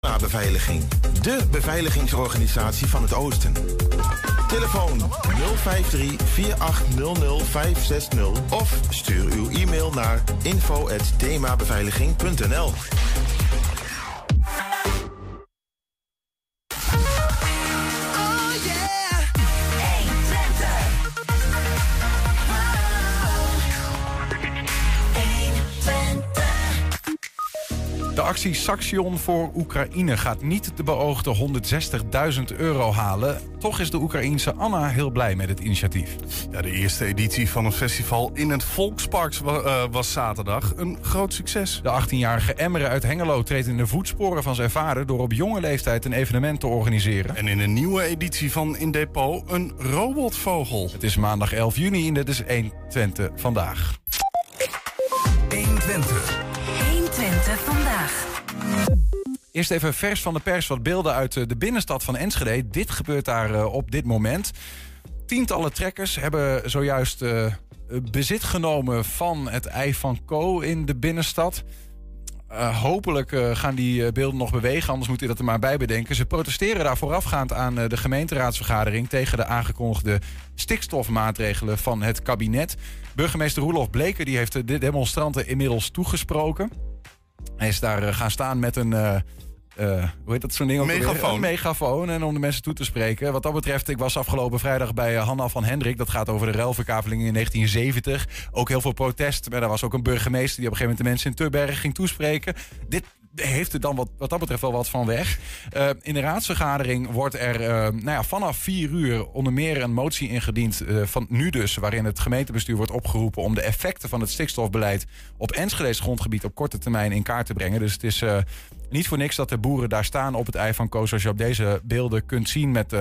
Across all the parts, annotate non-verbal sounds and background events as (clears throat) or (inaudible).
Beveiliging, de beveiligingsorganisatie van het Oosten. Telefoon 053 4800 560 of stuur uw e-mail naar info@themabeveiliging.nl. actie Saxion voor Oekraïne gaat niet de beoogde 160.000 euro halen. Toch is de Oekraïense Anna heel blij met het initiatief. Ja, de eerste editie van het festival in het Volkspark eh, was zaterdag een groot succes. De 18-jarige Emmere uit Hengelo treedt in de voetsporen van zijn vader... door op jonge leeftijd een evenement te organiseren. En in een nieuwe editie van In Depot een robotvogel. Het is maandag 11 juni en dit is 1 Twente vandaag. 120. 120 Eerst even vers van de pers wat beelden uit eh, de binnenstad van Enschede. Dit gebeurt daar eh, op dit moment. Tientallen trekkers hebben zojuist eh, bezit genomen van het ei van Co in de binnenstad. Hopelijk gaan die beelden nog bewegen, anders moet u dat er maar bij bedenken. Ze protesteren daar voorafgaand aan de gemeenteraadsvergadering tegen de aangekondigde stikstofmaatregelen van het kabinet. Burgemeester Roelof Bleker die heeft de demonstranten inmiddels toegesproken. Hij is daar gaan staan met een. Eh, hoe heet dat zo'n ding? Megafoon. Een megafoon. En om de mensen toe te spreken. Wat dat betreft, ik was afgelopen vrijdag bij eh, Hanna van Hendrik. Dat gaat over de ruilverkaveling in 1970. Ook heel veel protest. Maar er was ook een burgemeester die op een gegeven moment de mensen in Tubbergen ging toespreken. Dit heeft er dan wat, wat dat betreft wel wat van weg. Eh, in de raadsvergadering wordt er eh, nou ja, vanaf vier uur onder meer een motie ingediend. eh, van nu dus, waarin het gemeentebestuur wordt opgeroepen om de effecten van het stikstofbeleid op Enschede's grondgebied op korte termijn in kaart te brengen. Dus het is niet voor niks dat de boeren daar staan op het ei van Koos. Zoals je op deze beelden kunt zien met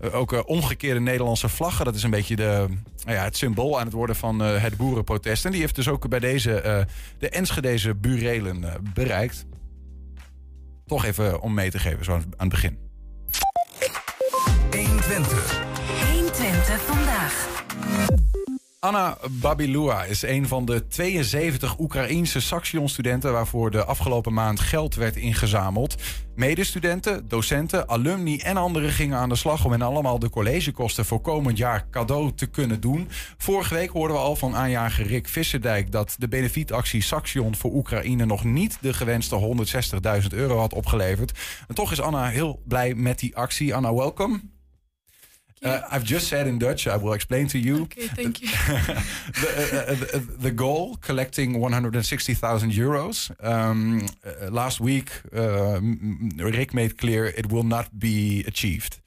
eh, ook omgekeerde Nederlandse vlaggen. Dat is een beetje de, nou ja, het symbool aan het worden van het boerenprotest. En die heeft dus ook bij deze, de Enschedeze burelen bereikt. Toch even om mee te geven, zo aan het begin. 120. 120 Anna Babilua is een van de 72 Oekraïense Saxion-studenten waarvoor de afgelopen maand geld werd ingezameld. Medestudenten, docenten, alumni en anderen gingen aan de slag om hen allemaal de collegekosten voor komend jaar cadeau te kunnen doen. Vorige week hoorden we al van aanjager Rick Visserdijk dat de benefietactie Saxion voor Oekraïne nog niet de gewenste 160.000 euro had opgeleverd. En toch is Anna heel blij met die actie. Anna, welkom. Uh, I've just said in Dutch, I will explain to you. Okay, thank you. (laughs) the, uh, uh, the goal, collecting 160,000 euros. Um, uh, last week, uh, Rick made clear it will not be achieved.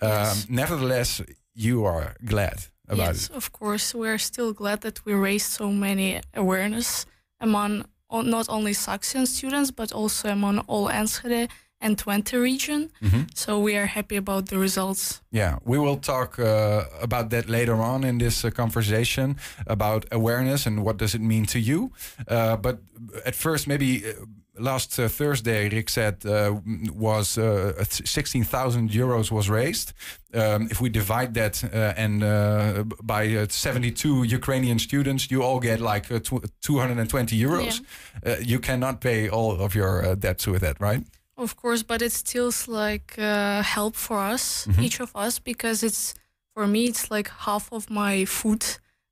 Um, Yes. Nevertheless, you are glad about yes, it. of course. We're still glad that we raised so many awareness among not only Saxion students, but also among all Enschede and Twente region. Mhm. So we are happy about the results. Yeah, we will talk uh, about that later on in this uh, conversation about awareness and what does it mean to you. Uh, but at first, maybe uh, last uh, Thursday, Rick said uh, was uh, 16,000 euros was raised. Um, if we divide that uh, and uh, by uh, 72 Ukrainian students, you all get like uh, tw 220 euros. Uh, you cannot pay all of your uh, debts with that, right? Of course, but it still's like uh, help for us, Mhm. each of us, because it's for me it's like half of my food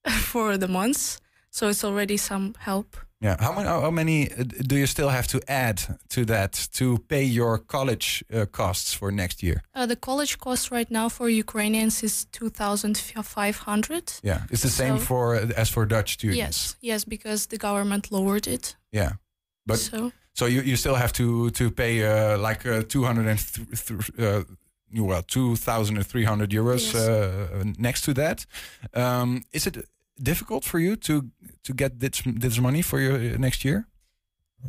(laughs) for the months. So it's already some help. Yeah. How many? How many uh, do you still have to add to that to pay your college uh, costs for next year? Uh, the college cost right now for Ukrainians is two thousand five hundred. Yeah, it's the same for as for Dutch students. Yes, yes, because the government lowered it. Yeah, but so so you, you still have to to pay uh, like uh, two hundred and th- th- uh, well two thousand and three hundred euros Yes. uh, next to that. Um, is it difficult for you to to get this this money for your uh, next year?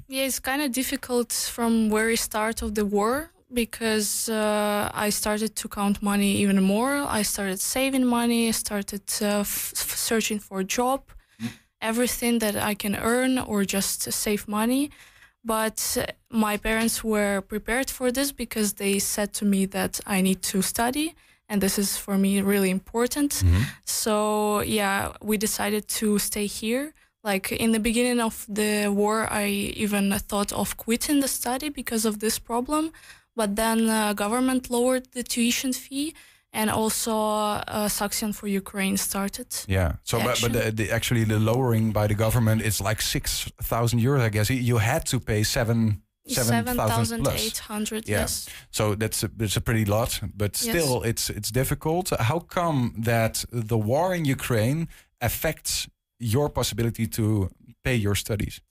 yeah, it's kind of difficult from very start of the war because uh, I started to count money even more. I started saving money. I started uh, searching for a job, everything that I can earn or just save money. But uh, my parents were prepared for this because they said to me that I need to study, and this is for me really important. So yeah, we decided to stay here. Like in the beginning of the war, I even thought of quitting the study because of this problem. But then uh, government lowered the tuition fee, and also uh, Saxion for Ukraine started. Yeah. So, but, but the, the, actually, the lowering by the government is like six thousand euros. I guess you had to pay seven seven thousand eight hundred. Yeah. Yes. So that's a, it's a pretty lot, but still, yes. it's it's difficult. How come that the war in Ukraine affects your possibility to pay your studies?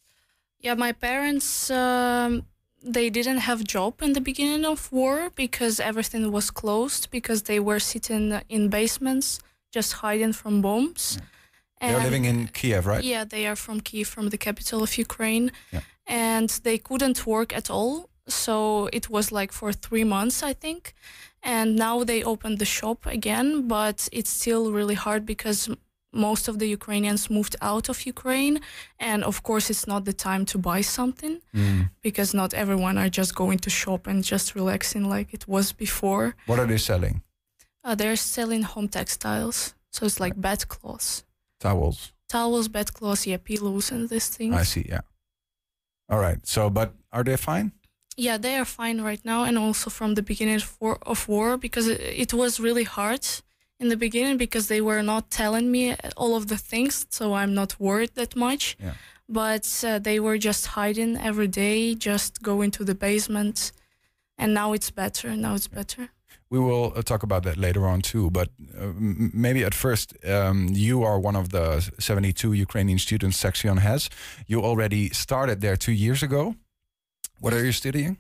Yeah, my parents. Um, they didn't have job in the beginning of war because everything was closed because they were sitting in basements just hiding from bombs. Yeah. They're living in Kiev, right? Yeah, they are from Kiev, from the capital of Ukraine. Yeah. And they couldn't work at all. So it was like for three months, I think. And now they opened the shop again, but it's still really hard because most of the Ukrainians moved out of Ukraine. And of course, it's not the time to buy something mm. because not everyone are just going to shop and just relaxing like it was before. What are they selling? Uh, they're selling home textiles. So it's like bed clothes, towels, towels, bed clothes, yeah, pillows, and these things. I see, yeah. All right. So, but are they fine? Yeah, they are fine right now, and also from the beginning of war, of war because it, it was really hard in the beginning because they were not telling me all of the things, so I'm not worried that much. Yeah. But uh, they were just hiding every day, just going to the basement, and now it's better. Now it's better. We will uh, talk about that later on too. But uh, maybe at first, um, you are one of the 72 Ukrainian students Saxion has. You already started there two years ago. What are you studying?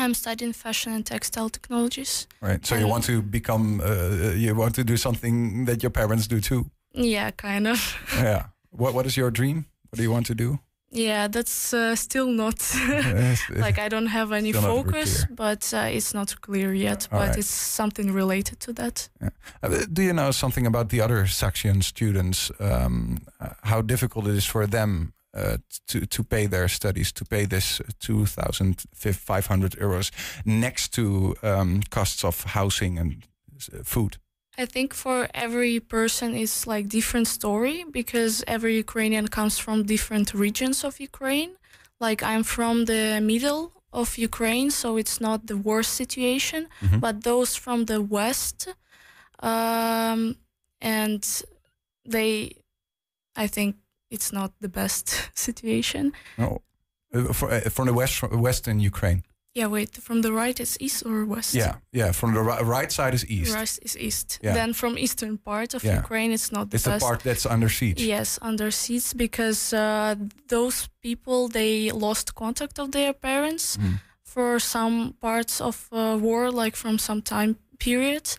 I'm studying fashion and textile technologies. Right. So you want to become, uh, you want to do something that your parents do too. Yeah, kind of. (laughs) yeah. What What is your dream? What do you want to do? Yeah, that's uh, still not (laughs) like I don't have any focus, but uh, it's not clear yet. All but right. it's something related to that. Yeah. Uh, do you know something about the other Saxion students? Um, uh, how difficult it is for them uh, to to pay their studies, to pay this two thousand five hundred euros next to um, costs of housing and food. I think for every person it's like different story because every Ukrainian comes from different regions of Ukraine. Like I'm from the middle of Ukraine, so it's not the worst situation. Mm-hmm. But those from the west, um, and they, I think it's not the best (laughs) situation. No, uh, for, uh, from the west, western Ukraine. Yeah, wait. From the right is east or west? Yeah, yeah. From the ri- right side is east. Right is east. Yeah. Then from eastern part of yeah. Ukraine, it's not the it's best. It's the part that's under siege. Yes, under siege because uh, those people they lost contact of their parents mm. for some parts of uh, war, like from some time period.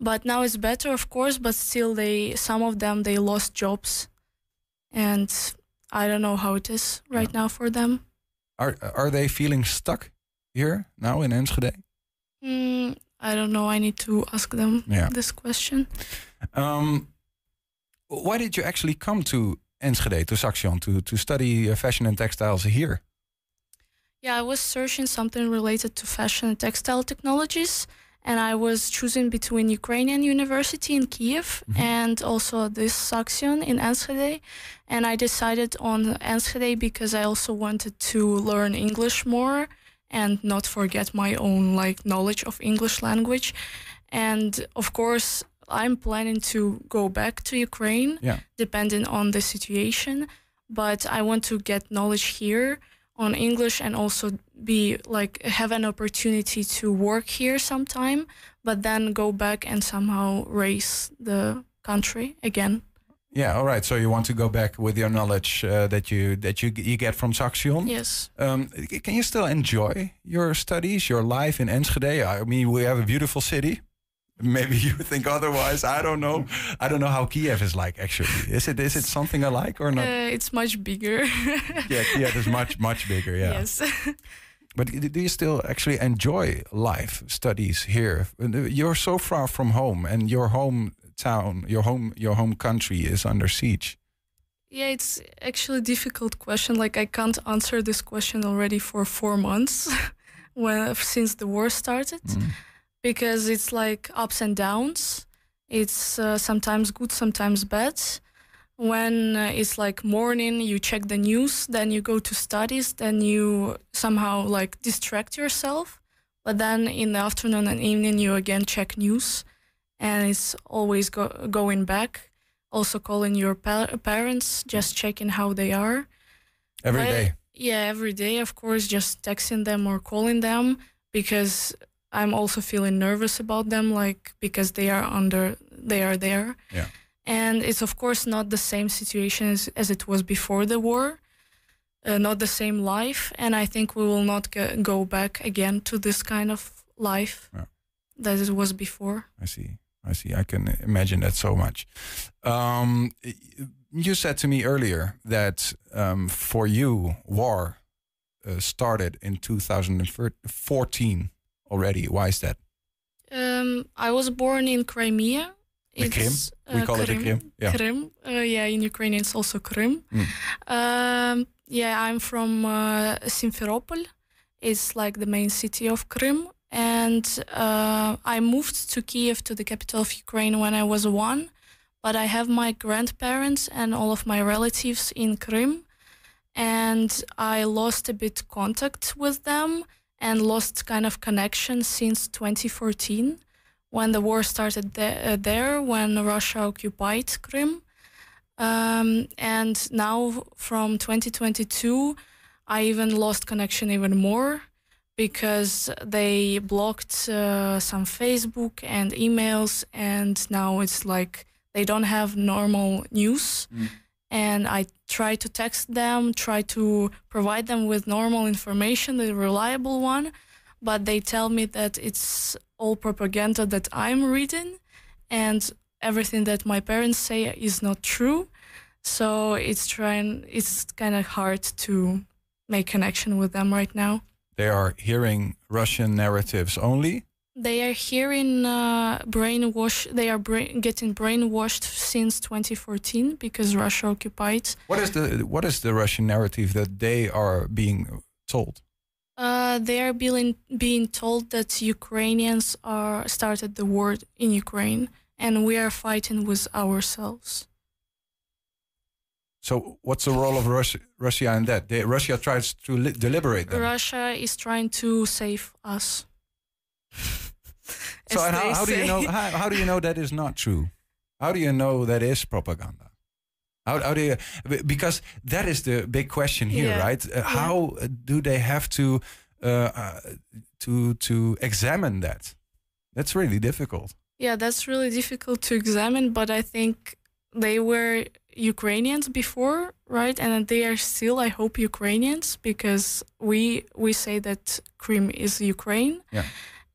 But now it's better, of course. But still, they some of them they lost jobs, and I don't know how it is right yeah. now for them. Are are they feeling stuck? here now in Enschede? Mm, I don't know. I need to ask them yeah. this question. Um, why did you actually come to Enschede, to Saxion, to, to study uh, fashion and textiles here? Yeah, I was searching something related to fashion and textile technologies, and I was choosing between Ukrainian University in Kiev mm-hmm. and also this Saxion in Enschede. And I decided on Enschede because I also wanted to learn English more and not forget my own like knowledge of English language. And of course, I'm planning to go back to Ukraine, yeah. depending on the situation. But I want to get knowledge here on English and also be like have an opportunity to work here sometime, but then go back and somehow raise the country again. Yeah, all right. So you want to go back with your knowledge uh, that you that you you get from Saxion. Yes. Um, can you still enjoy your studies, your life in Enschede? I mean, we have a beautiful city. Maybe you think otherwise. I don't know. I don't know how Kiev is like. Actually, is it is it something alike or not? Uh, it's much bigger. (laughs) yeah, Kiev is much much bigger. Yeah. Yes. (laughs) But do you still actually enjoy life, studies here? You're so far from home, and your home town, your home, your home country is under siege? Yeah, it's actually a difficult question. Like I can't answer this question already for four months, (laughs) when since the war started, mm. Because it's like ups and downs. It's uh, sometimes good, sometimes bad. when uh, it's like morning you check the news then you go to studies then you somehow like distract yourself but then in the afternoon and evening you again check news and it's always go- going back also calling your pa- parents just checking how they are Every I- day. yeah every day of course just texting them or calling them because i'm also feeling nervous about them like because they are under they are there Yeah. and it's of course not the same situation as, as it was before the war uh, not the same life and i think we will not go, go back again to this kind of life Yeah. that it was before I see. I see. I can imagine that so much. Um, you said to me earlier that um, for you, war uh, started in 2014 already. Why is that? um, i was born in crimea The Krim? We uh, call it the Krim. Yeah. Krim. Uh, yeah, in Ukrainian it's also Krim. Mm. Um, yeah, I'm from uh, Simferopol. It's like the main city of Krim. And uh, I moved to Kiev, to the capital of Ukraine, when I was one. But I have my grandparents and all of my relatives in Krim. And I lost a bit contact with them and lost kind of connection since 2014 when the war started uh, there, when Russia occupied Crimea. Um, and now from 2022, I even lost connection even more because they blocked uh, some Facebook and emails, and now it's like they don't have normal news. And I try to text them, try to provide them with normal information, the reliable one, but they tell me that it's all propaganda that I'm reading, and everything that my parents say is not true. So it's trying, it's kind of hard to make connection with them right now. They are hearing Russian narratives only. They are hearing uh, brainwash. They are brain, getting brainwashed since 2014 because Russia occupied. What is the what is the Russian narrative that they are being told? Uh, they are being being told that Ukrainians are started the war in Ukraine and we are fighting with ourselves. So what's the role of Russia, Russia in that? They, Russia tries to li- deliberate them. Russia is trying to save us. (laughs) So and how, how do you know how, how do you know that is not true? How do you know that is propaganda? How, how do you because that is the big question here, Yeah. right? Uh, How do they have to uh, uh, to to examine that? That's really difficult. Yeah, that's really difficult to examine, but I think they were Ukrainians before, right? And they are still, I hope, Ukrainians because we we say that Crimea is Ukraine. Yeah.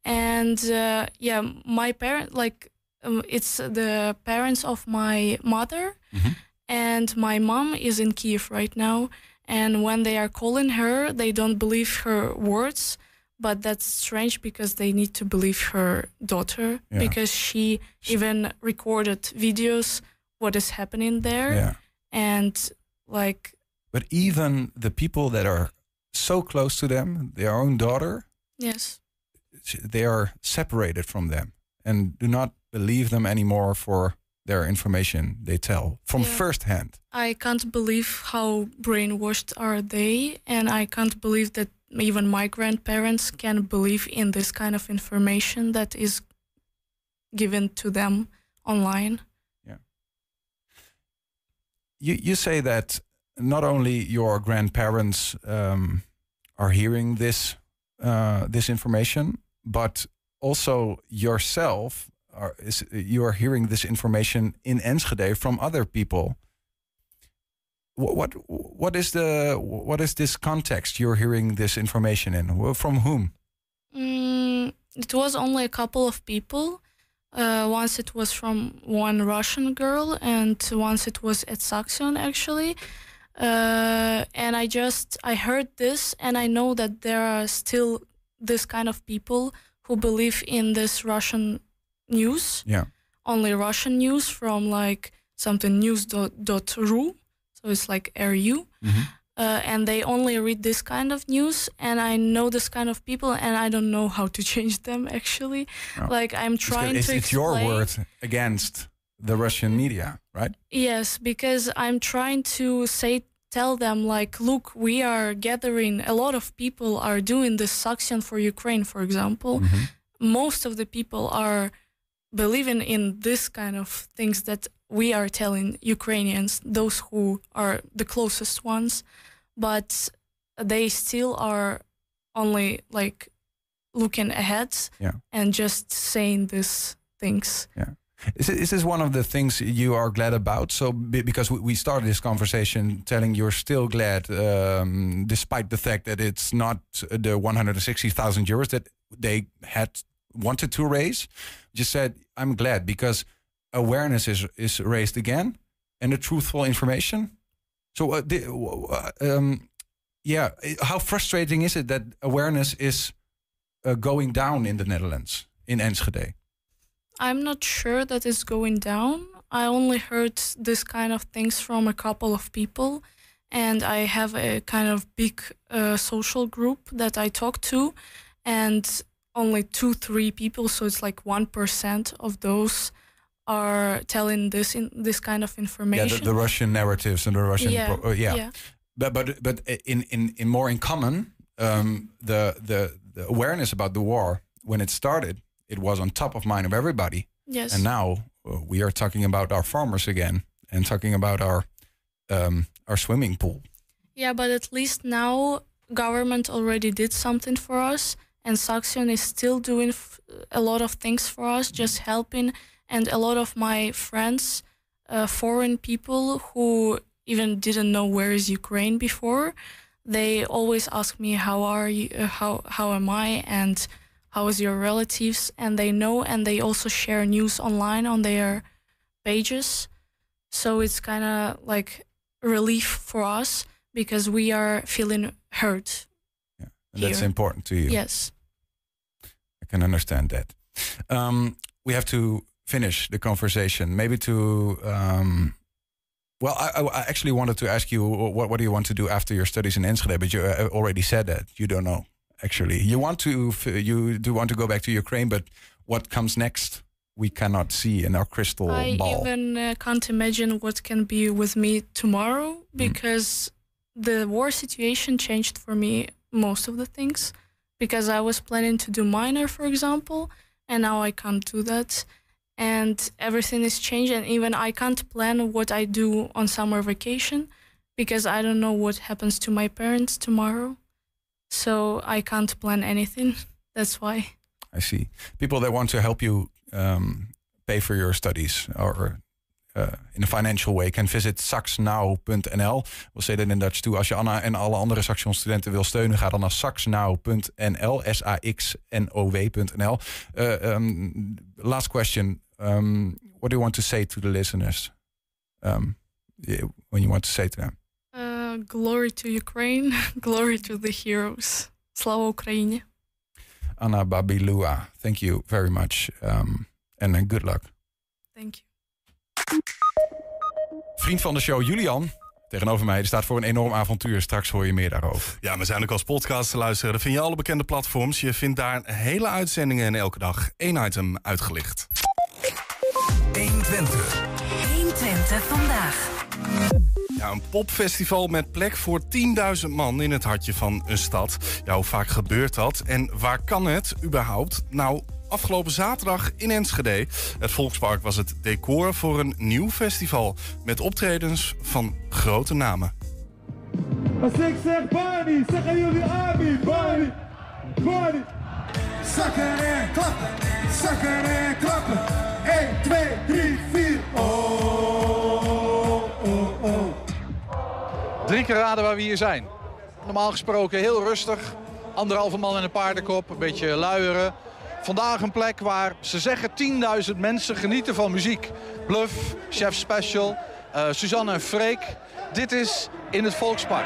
And uh, yeah, my parent, like, um, it's the parents of my mother, Mhm. and my mom is in Kiev right now. And when they are calling her, they don't believe her words, but that's strange because they need to believe her daughter Yeah. because she even recorded videos what is happening there Yeah. and like But even the people that are so close to them, their own daughter, yes they are separated from them and do not believe them anymore for their information they tell from Yeah. first hand. I can't believe how brainwashed are they, and I can't believe that even my grandparents can believe in this kind of information that is given to them online. Yeah. You you say that not only your grandparents um, are hearing this uh, this information, but also yourself are is you are hearing this information in Enschede from other people. What what what is the what is this context you're hearing this information in? From whom? Mm, it was only a couple of people. Uh, once it was from one Russian girl, and once it was at Saxion actually. Uh, and I just I heard this, and I know that there are still this kind of people who believe in this Russian news, Yeah. only Russian news from like something news dot, dot ru, so it's like ru uh, and they only read this kind of news and i know this kind of people and i don't know how to (laughs) change them actually Oh. like i'm trying it's, to it's your explain- word against the Russian media, right? Yes, because I'm trying to say tell them like look we are gathering a lot of people are doing this suction for ukraine for example. Mm-hmm. Most of the people are believing in this kind of things that we are telling ukrainians those who are the closest ones. But they still are only like looking ahead Yeah. and just saying these things Is, is this one of the things you are glad about? So, because we, we started this conversation telling you're still glad, um, despite the fact that it's not the 160,000 euros that they had wanted to raise. Just said, I'm glad because awareness is is raised again, and the truthful information. So, uh, the, uh, um, yeah, how frustrating is it that awareness is uh, going down in the Netherlands, in Enschede? I'm not sure that it's going down. I only heard this kind of things from a couple of people, and I have a kind of big uh, social group that I talk to, and only two, three people, so it's like one percent of those are telling this in this kind of Yeah, information. the, the Russian narratives and the Russian, yeah, pro- uh, yeah. yeah. But but but in in in more in common, um, the the the awareness about the war when it started, it was on top of mind of everybody, yes. and now uh, we are talking about our farmers again and talking about our um, our swimming pool. Yeah, but at least now government already did something for us, and Saxion is still doing f- a lot of things for us, just helping. And a lot of my friends, uh, foreign people who even didn't know where is Ukraine before, they always ask me how are you, uh, how how am I, and how is your relatives, and they know, and they also share news online on their pages. So it's kind of like relief for us because we are feeling hurt. And that's important to you. Yes. I can understand that. Um, we have to finish the conversation. Maybe to. Um, well, I, I I actually wanted to ask you what, what do you want to do after your studies in Enschede, but you uh, already said that you don't know. Actually, you want to you do want to go back to Ukraine, but what comes next, we cannot see in our crystal I ball. I even uh, can't imagine what can be with me tomorrow because the war situation changed for me most of the things. Because I was planning to do minor, for example, and now I can't do that. And everything is changed, and even I can't plan what I do on summer vacation because I don't know what happens to my parents tomorrow. So I can't plan anything. That's why. I see. People that want to help you um, pay for your studies or uh, in a financial way can visit saxnow.nl. We'll say that in Dutch too. Als je Anna en alle andere Saxion studenten wil steunen, ga dan naar saxnow.nl. S-A-X-N-O-W.nl. Uh, um, last question. Um, what do you want to say to the listeners? Um, when you want to say to them? Glory to Ukraine, (laughs) glory to the heroes. Slava Ukraini. Anna Babilua, thank you very much. Um, and uh, good luck. Thank you. Vriend van de show Julian tegenover mij. Die staat voor een enorm avontuur. Straks hoor je meer daarover. Ja, we zijn ook als podcast te luisteren. Dan vind je alle bekende platforms. Je vindt daar hele uitzendingen en elke dag één item uitgelicht. 120. 120 vandaag. Ja, een popfestival met plek voor 10.000 man in het hartje van een stad. Ja, hoe vaak gebeurt dat? En waar kan het überhaupt? Nou, afgelopen zaterdag in Enschede. Het Volkspark was het decor voor een nieuw festival... met optredens van grote namen. Als ik zeg Barney, zeggen jullie Abi, Barney, Barney. Zakken en klappen, zakken en klappen. 1, 2, 3, 4. Oh. Drie keer raden waar we hier zijn. Normaal gesproken heel rustig. Anderhalve man in een paardenkop, een beetje luieren. Vandaag een plek waar ze zeggen 10.000 mensen genieten van muziek. Bluff, Chef Special, eh, Suzanne en Freek. Dit is in het Volkspark.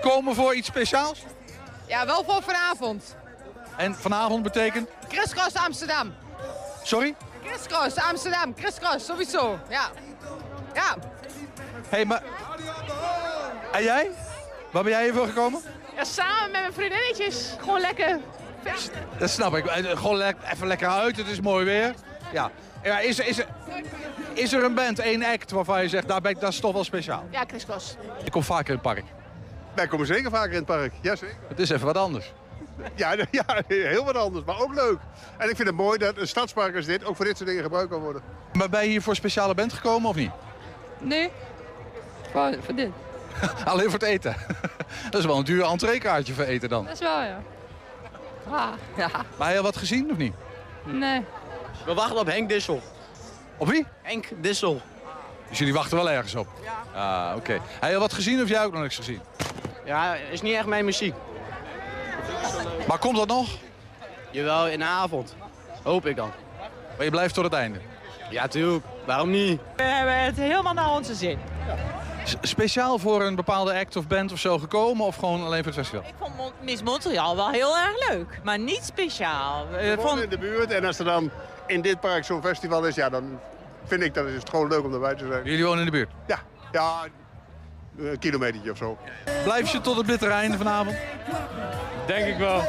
Gekomen voor iets speciaals. Ja, wel voor vanavond. En vanavond betekent Crisscross Amsterdam. Sorry? Crisscross, Amsterdam, crisscross, sowieso. Ja. Ja. Hé, hey, maar... En jij? Waar ben jij hiervoor gekomen? ja. Samen met mijn vriendinnetjes. Gewoon lekker. Dat snap ik. Eh, Gewoon le- even lekker uit, het is mooi weer. Ja. ja is, er, is, is er een band, één act, waarvan je zegt, daar ben ik, dat is toch wel speciaal? Ja, crisscross. Ik kom vaker in het park. Wij komen zeker vaker in het park. Jazeker. Het is even wat anders. (laughs) Ja, ja, heel wat anders, maar ook leuk. En ik vind het mooi dat een stadspark als dit ook voor dit soort dingen gebruikt kan worden. Maar ben je hier voor een speciale band gekomen of niet? Nee. Voor, voor dit. (laughs) Alleen voor het eten. (laughs) dat is wel een duur entreekaartje voor eten dan. Dat is wel, ja. Ah, ja. Maar heb je al wat gezien of niet? Nee. We wachten op Henk Dissel. Op wie? Henk Dissel. Dus jullie wachten wel ergens op? Ja. Ah, oké. Heb je al wat gezien of jij ook nog niks gezien? Ja, is niet echt mijn muziek. Maar komt dat nog? Jawel, in de avond. Hoop ik dan. Maar je blijft tot het einde. Ja, tuurlijk. Waarom niet? We hebben het helemaal naar onze zin. S- speciaal voor een bepaalde act of band of zo gekomen of gewoon alleen voor het festival? Ik vond Mon- Miss Montreal wel heel erg leuk, maar niet speciaal. We vonden- in de buurt en als er dan in dit park zo'n festival is, ja, dan vind ik dat is het gewoon leuk om erbij te zijn. Jullie wonen in de buurt. Ja, ja, een kilometertje of zo. Blijf je tot het bittere einde vanavond? Denk ik wel.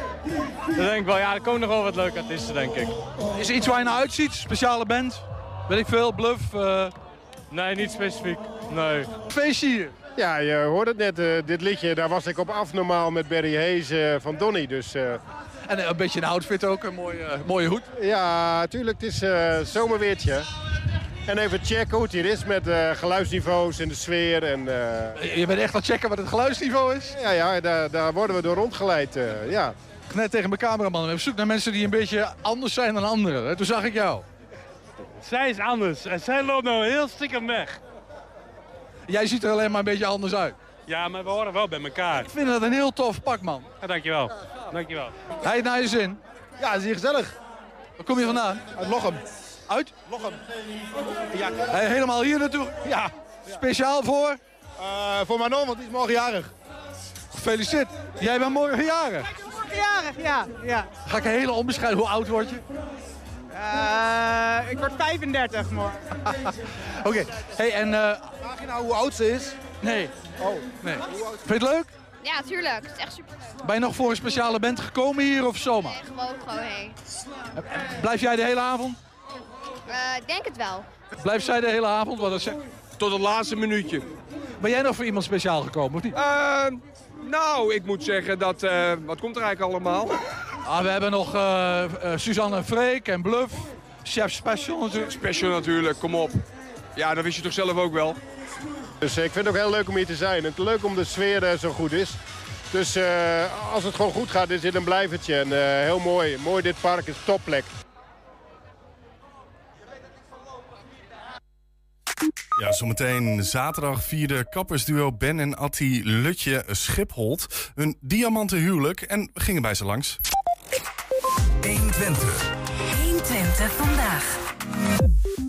Dat denk ik wel. Ja, er komen nog wel wat leuke artiesten, denk ik. Is er iets waar je naar uitziet? Speciale band? Weet ik veel, bluff, eh, Nee, niet specifiek. Nee. feestje hier. Ja, je hoorde het net, eh, dit liedje, daar was ik op af normaal met Barry Hayes eh, van Donny. Dus eh, En eh, een beetje een outfit ook, een mooie, eh, mooie hoed. ja, tuurlijk, het is eh zomerweertje. En even checken hoe het hier is met eh, geluidsniveaus en de sfeer. En, eh, Je bent echt aan het checken wat het geluidsniveau is. ja, ja daar, daar worden we door rondgeleid. eh, ja. Net tegen mijn cameraman, we op zoek naar mensen die een beetje anders zijn dan anderen. hè. Toen zag ik jou. Zij is anders en zij loopt nou heel stiekem weg. Jij ziet er alleen maar een beetje anders uit. Ja, maar we horen wel bij elkaar. Ik vind dat een heel tof pak, man. Ja, dankjewel. Dankjewel. Hij naar je zin. ja, het is hier gezellig. Waar kom je vandaan? Uit Lochem. Uit? Lochem. Hey, helemaal hier naartoe? Ja, Speciaal voor? eh, voor Manon, want die is morgen jarig. Gefeliciteerd. Jij bent morgen jarig. Jarig, ja. ja. Ga ik een hele onbescheiden. Hoe oud word je? Eh, ik word 35 morgen. (laughs) Oké. Hey, en... eh, Vraag je nou hoe oud ze is? nee. Oh. nee. Vind je het leuk? Ja, tuurlijk. Het is echt super leuk. Ben je nog voor een speciale band gekomen hier of zomaar? Nee, gewoon gewoon heen. Blijf jij de hele avond? Eh, ik denk het wel. Blijf zij de hele avond? Wat is? Tot het laatste minuutje. Ben jij nog voor iemand speciaal gekomen of niet? Eh, nou, ik moet zeggen dat... eh, wat komt er eigenlijk allemaal? Ah, we hebben nog eh, Suzanne Freek en Bluff. Chef Special natuurlijk. Special natuurlijk, kom op. Ja, dat wist je toch zelf ook wel? Dus ik vind het ook heel leuk om hier te zijn. En het is leuk om de sfeer zo goed is. Dus eh, als het gewoon goed gaat, is dit een blijvertje. En eh, heel mooi. Mooi dit park, is topplek. Ja, zometeen zaterdag vierde kappersduo Ben en Atti Lutje Schipholt hun diamanten huwelijk en we gingen bij ze langs. 120. 120 vandaag.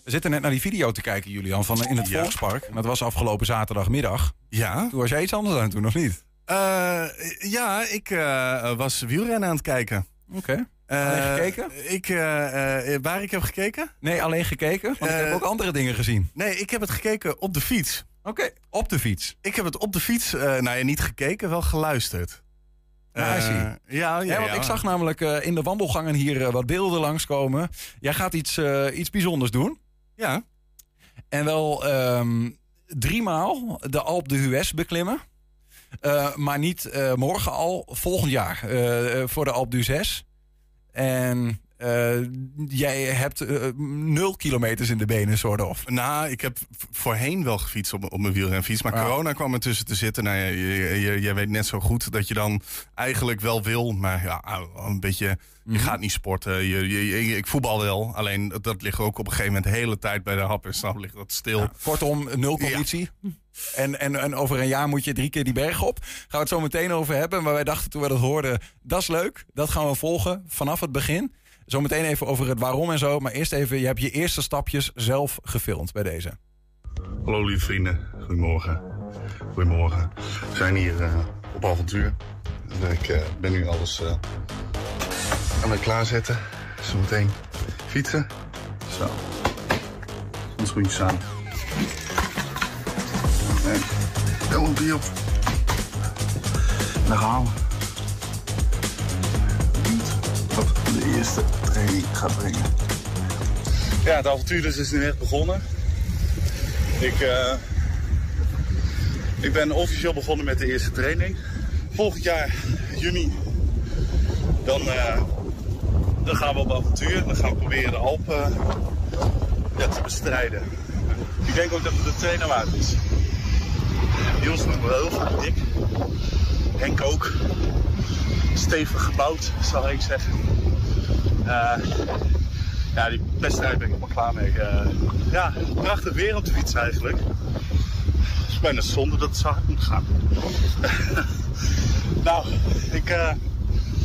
We zitten net naar die video te kijken, Julian, van in het Ja. Volkspark. En dat was afgelopen zaterdagmiddag. Ja, Toen was jij iets anders aan toen, nog niet? Eh, ja ik eh, was wielrennen aan het kijken. Oké. Eh, gekeken? Ik, eh, eh, waar ik heb gekeken? Nee, alleen gekeken. Want ik heb ook andere dingen gezien. Nee, ik heb het gekeken op de fiets. Oké, op de fiets. Ik heb het op de fiets, nou ja, niet gekeken, wel geluisterd. Uh, ja, ja, ja, want ik zag namelijk in de wandelgangen hier wat beelden langskomen. Jij gaat iets, iets bijzonders doen. Ja. En wel ehm, um, driemaal de Alp de US beklimmen. maar niet morgen al, volgend jaar voor de Alp du 6. and eh, jij hebt eh, nul kilometers in de benen, soort of. Nou, ik heb voorheen wel gefietst op, op mijn wielrenfiets. Maar Ja. corona kwam er tussen te zitten. Nou, je, je, je weet net zo goed dat je dan eigenlijk wel wil. Maar ja, een beetje... Je Mhm. gaat niet sporten. Je, ik voetbal wel. Alleen dat, ligt ook op een gegeven moment de hele tijd bij de hap. En snap ligt dat stil. Ja, kortom, nul conditie. En, en, en over een jaar moet je drie keer die berg op. Gaan we het zo meteen over hebben. Maar wij dachten toen we dat hoorden, dat is leuk. Dat gaan we volgen vanaf het begin. Zometeen even over het waarom en zo. Maar eerst even, je hebt je eerste stapjes zelf gefilmd bij deze. Hallo lieve vrienden, goedemorgen. Goedemorgen. We zijn hier eh, op avontuur. Ik eh, ben nu alles eh, aan het klaarzetten. Zometeen fietsen. Zo. Handschoentjes aan. En helmpje op. En dan gaan we. De eerste training gaat brengen. Ja, het avontuur dus is nu echt begonnen. Ik, eh, ik ben officieel begonnen met de eerste training. Volgend jaar, juni, dan, eh, dan gaan we op avontuur. Dan gaan we proberen de Alpen ja, te bestrijden. Ik denk ook dat het de trainer waard is. Niels wel heel vaak dik. Henk ook. Stevig gebouwd, zal ik zeggen. Eh, ja, die wedstrijd ben ik helemaal klaar mee. Eh, ja, prachtig weer op de fiets eigenlijk. Het is bijna zonde dat het zo hard moet gaan. (laughs) nou, ik... eh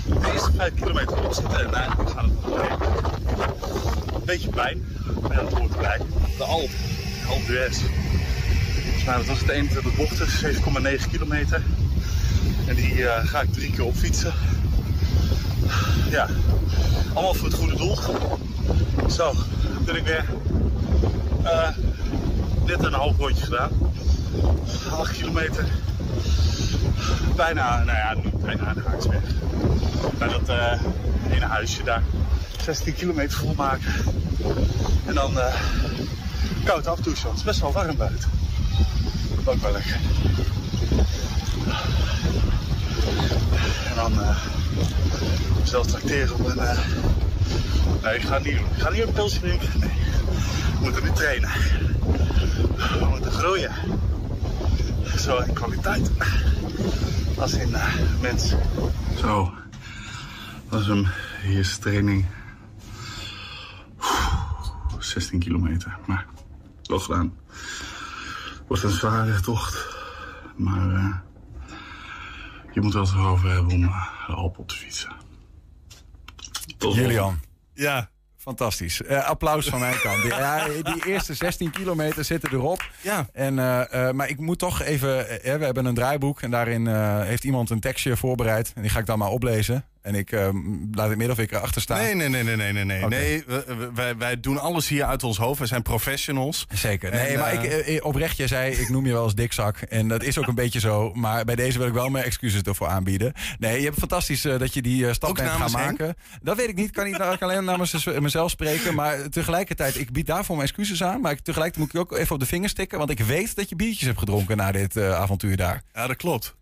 de eerste 5 kilometer opzitten en eigenlijk gaat het nog. Een beetje pijn, maar dat hoort erbij. De Alp, Alp d'Huez. Volgens mij dat was het 21 bochten, 7,9 kilometer. En die eh, ga ik drie keer opfietsen. Ja, allemaal voor het goede doel. Zo, ben ik weer eh, net een half rondje gedaan. 8 kilometer. Bijna, nou ja, niet bijna aan de. Bij dat eh ene huisje daar. 16 kilometer volmaken. En dan eh, koud afdouchen, het is best wel warm buiten. Ook wel lekker. Dan eh zelf tracteren op een... eh, Nee, ik ga het niet doen. Ik ga niet een pilsje drinken. Nee. We moeten nu trainen. We moeten groeien. Zo in kwaliteit. Als in eh, mens. Zo. Dat is hem. Eerste training. 16 kilometer. Maar wel gedaan. Wordt een zware tocht. Maar je moet wel erover hebben om eh, de Alp op te fietsen. Tot Julian. Ja. Fantastisch. Eh, applaus van mijn kant. Die, ja, die eerste 16 kilometer zitten erop. Ja. En, eh, eh, maar ik moet toch even... eh, we hebben een draaiboek en daarin eh, heeft iemand een tekstje voorbereid. En die ga ik dan maar oplezen. En ik eh, laat het midden of ik erachter staan. Nee, nee, nee, nee, nee, nee. nee. We- we- wij, wij doen alles hier uit ons hoofd. Wij zijn professionals. Zeker. Nee, En, maar eh, ik, eh, oprecht, jij zei, ik noem je wel eens dikzak. En dat is ook een beetje zo. Maar bij deze wil ik wel mijn excuses ervoor aanbieden. Nee, je hebt fantastisch eh, dat je die stap Ook bent gaan Henk? maken. Dat weet ik niet. Kan ik, kan ik alleen namens (laughs) mezelf spreken. Maar tegelijkertijd, ik bied daarvoor mijn excuses aan. Maar ik, tegelijkertijd moet ik ook even op de vingers tikken. Want ik weet dat je biertjes hebt gedronken na dit avontuur daar. Ja, dat klopt.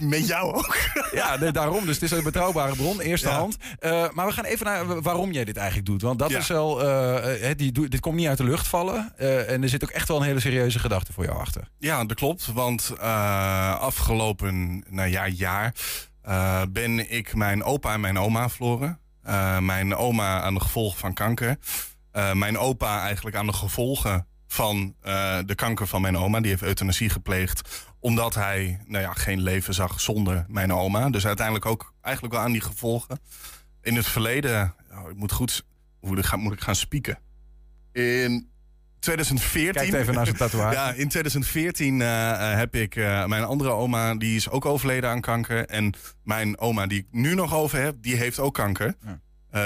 Met jou ook. (laughs) Ja, de- daarom. Dus het is een betrouwbare bron, eerste Ja. hand. Eh, maar we gaan even naar waarom jij dit eigenlijk doet. Want dat Ja. is wel, eh, eh, die, dit komt niet uit de lucht vallen. En er zit ook echt wel een hele serieuze gedachte voor jou achter. Ja, dat klopt. Want afgelopen nou ja, jaar ben ik mijn opa en mijn oma verloren. Mijn oma aan de gevolgen van kanker. Mijn opa eigenlijk aan de gevolgen van de kanker van mijn oma. Die heeft euthanasie gepleegd omdat hij nou ja, geen leven zag zonder mijn oma. Dus uiteindelijk ook eigenlijk wel aan die gevolgen. In het verleden, oh, ik moet goed, hoe moet ik gaan spieken? In 2014. Kijk even naar zijn tatoeage. (laughs) Ja, in 2014 eh, eh, heb ik eh, mijn andere oma, die is ook overleden aan kanker. En mijn oma, die ik nu nog over heb, die heeft ook kanker.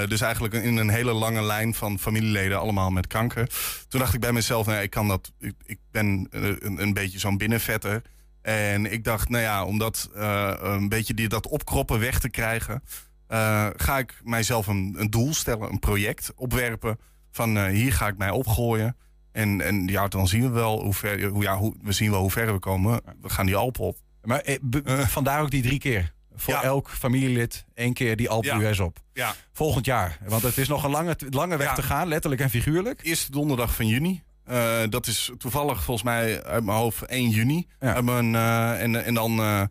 Dus eigenlijk in een hele lange lijn van familieleden, allemaal met kanker. Toen dacht ik bij mezelf, nou ik kan dat. Ik, ik ben een, een beetje zo'n binnenvetter. En ik dacht, nou ja, om dat eh, een beetje die, dat opkroppen weg te krijgen, eh, ga ik mijzelf een, een doel stellen, een project opwerpen. Van eh, hier ga ik mij opgooien. En, en ja, dan zien we wel hoe ver, hoe, ja, hoe, we zien wel hoe ver we komen. We gaan die Alpen op. Maar eh, vandaar ook die drie keer. Voor Ja. elk familielid één keer die Alpe Ja. US op. Ja. Volgend jaar. Want het is nog een lange, lange weg te gaan, letterlijk en figuurlijk. Eerste donderdag van juni. Eh, dat is toevallig volgens mij uit mijn hoofd 1 juni. Ja. Uit mijn, eh, en, en dan eh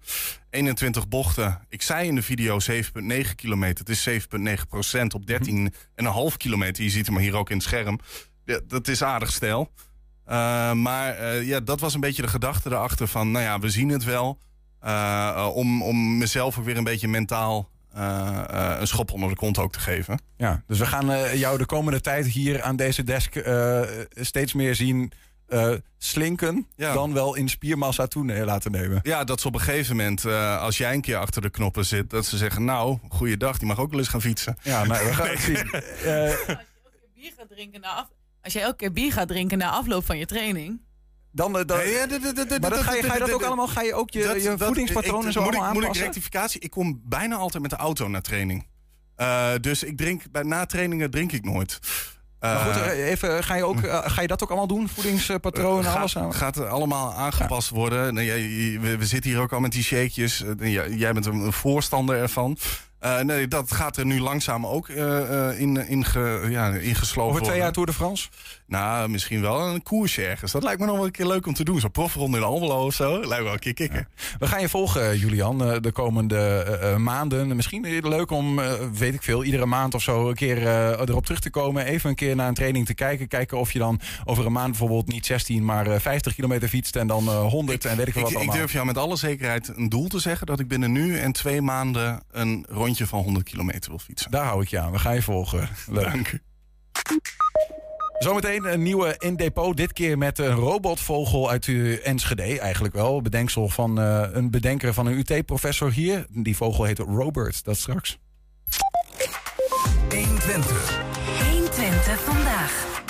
21 bochten. Ik zei in de video 7,9 kilometer. Het is 7,9 procent op 13,5 kilometer. Je ziet hem hier ook in het scherm. Ja, dat is aardig stijl. Eh, maar eh, ja, dat was een beetje de gedachte erachter van... nou ja, we zien het wel. Eh, eh, om, om mezelf ook weer een beetje mentaal eh, eh, een schop onder de kont ook te geven. Ja, dus we gaan eh, jou de komende tijd hier aan deze desk eh, steeds meer zien eh, slinken. Ja. Dan wel in spiermassa toe laten nemen. Ja, dat ze op een gegeven moment, eh, als jij een keer achter de knoppen zit, dat ze zeggen: Nou, goeiedag, die mag ook wel eens gaan fietsen. Ja, nou, we gaan het (laughs) zien. Eh, bier gaat drinken na af... Als jij elke keer bier gaat drinken na afloop van je training... Dan, eh, dan, maar dat ga je, ga je dat ook allemaal? Ga je ook je, Dat- je dat- voedingspatroon en zo moet ik, allemaal moet ik rectificatie? Ik kom bijna altijd met de auto naar training. Eh, dus ik drink, bij, na trainingen drink ik nooit. Maar goed, Eh, even, ga, je ook, ga je dat ook allemaal doen? Voedingspatroon en gaat, alles? aan? gaat allemaal aangepast worden. Nou, jij- we, we zitten hier ook al met die shakejes. Jij bent een voorstander ervan. Eh, nee, dat gaat er nu langzaam ook eh, eh, in, in, ge, ja, Over twee jaar Tour de France? Nou, misschien wel een koersje ergens. Dat lijkt me nog wel een keer leuk om te doen. Zo'n profronde in Almelo of zo. Lijkt me wel een keer kicken. We gaan je volgen, Julian, de komende maanden. Misschien is het leuk om, weet ik veel, iedere maand of zo een keer erop terug te komen. Even een keer naar een training te kijken. Kijken of je dan over een maand bijvoorbeeld niet 16, maar eh, 50 kilometer fietst en dan eh, 100 en weet ik veel Ik, wat ik allemaal. durf jou met alle zekerheid een doel te zeggen... dat ik binnen nu en twee maanden een rondje van 100 kilometer wil fietsen. Daar hou ik je aan. We gaan je volgen. Leuk. Dank. Zometeen een nieuwe in depot. Dit keer met een robotvogel uit Enschede. Eigenlijk wel. Bedenksel van uh, een bedenker van een UT-professor hier. Die vogel heet Robert. Dat straks. 120. 120 vandaag.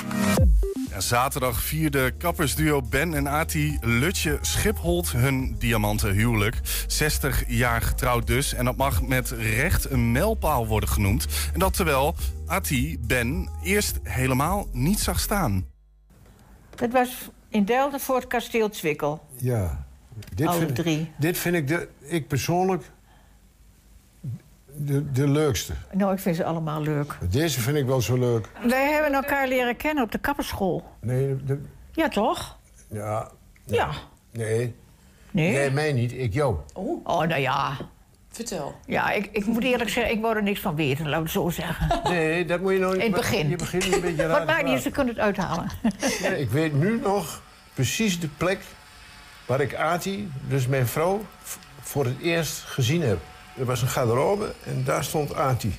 Zaterdag vierde kappersduo Ben en Ati Lutje Schipholt hun diamanten huwelijk. 60 jaar getrouwd dus. En dat mag met recht een mijlpaal worden genoemd. En dat terwijl Ati Ben eerst helemaal niet zag staan. Dat was in Delden voor het kasteel Zwikkel. Ja. Dit Alle vind, drie. Dit vind ik, de, ik persoonlijk de, de leukste. Nou, ik vind ze allemaal leuk. Deze vind ik wel zo leuk. Wij hebben elkaar leren kennen op de kapperschool. Nee, de, Ja, toch? ja. Ja. Nee. Nee? Nee, mij niet. Ik jou. Oh, oh nou ja. Vertel. Ja, ik, ik moet eerlijk zeggen, ik wou er niks van weten, laat ik het zo zeggen. (laughs) Nee, dat moet je nog niet... In het begin. Je begint een beetje (laughs) raar Wat maakt niet, ze kunnen het uithalen. (laughs) Nee, ik weet nu nog precies de plek waar ik Ati, dus mijn vrouw, voor het eerst gezien heb. Er was een garderobe en daar stond Ati.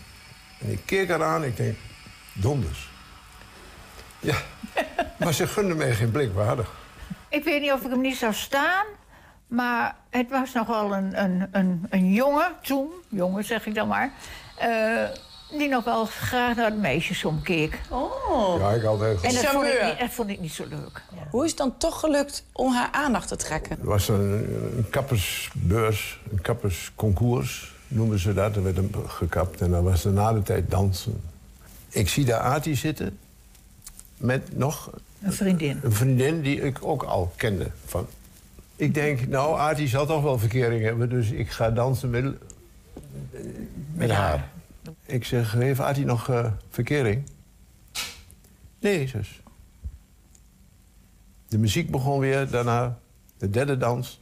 En ik keek haar aan en ik denk, donders. Ja, (laughs) maar ze gunde mij geen blik waardig. Ik weet niet of ik hem niet zou staan, maar het was nogal een, een, een, een jongen toen, jongen zeg ik dan maar, eh, die nog wel graag naar de meisjes omkeek. Oh. Ja, ik altijd En dat vond, ik niet, dat vond ik niet zo leuk. Hoe is het dan toch gelukt om haar aandacht te trekken? Er was een, een kappersbeurs, een kappersconcours noemden ze dat. Er werd hem gekapt en dan was er na de tijd dansen. Ik zie daar Ati zitten met nog Een vriendin. een vriendin die ik ook al kende. Van. Ik denk, nou, Ati zal toch wel verkering hebben, dus ik ga dansen met, met haar. Ik zeg, heeft Ati nog eh, verkering? Nee, zus. De muziek begon weer, daarna de derde dans.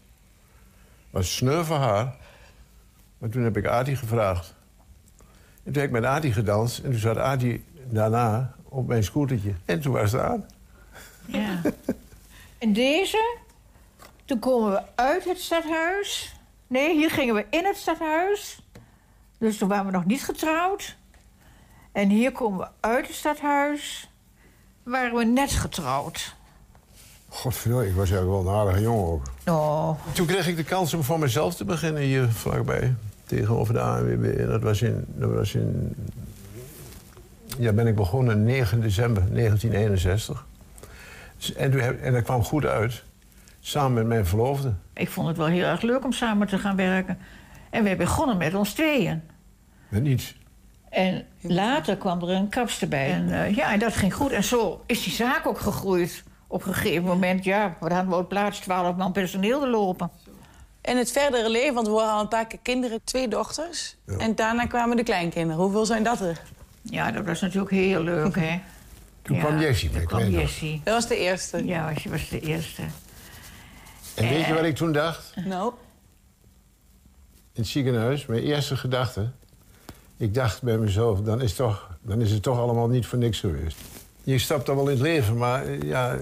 Was sneu haar. Maar toen heb ik Ati gevraagd. En toen heb ik met Ati gedanst. En toen zat Ati daarna op mijn scootertje. En toen was het aan. Ja. En deze, toen komen we uit het stadhuis. Nee, hier gingen we in het stadhuis. Dus toen waren we nog niet getrouwd. En hier komen we uit het stadhuis. Waren we net getrouwd. Godverdomme, ik was eigenlijk wel een aardige jongen ook. Oh. Toen kreeg ik de kans om voor mezelf te beginnen hier vlakbij. Tegenover de ANWB. En dat was in... Dat was in ja, ben ik begonnen 9 december 1961. Dus- En, toen heb, en dat kwam goed uit. Samen met mijn verloofde. Ik vond het wel heel erg leuk om samen te gaan werken. En we begonnen met ons tweeën. Met niets. En later kwam er een kapster bij. En eh, ja, en dat ging goed. En zo is die zaak ook gegroeid. Op een gegeven moment, ja, we hadden wel plaats 12 man personeel te lopen. En het verdere leven, want we horen al een paar keer kinderen, twee dochters. En daarna kwamen de kleinkinderen. Hoeveel zijn dat er? Ja, dat was natuurlijk heel leuk, hè. (laughs) Toen Ja, kwam Jessie. Toen kwam. Jessie. Dat was de eerste. Ja, je was de eerste. En weet je wat ik toen dacht? Nou, In het ziekenhuis, mijn eerste gedachte... Ik dacht bij mezelf, dan is, toch, dan is het toch allemaal niet voor niks geweest. Je stapt dan wel in het leven, maar eh, ja...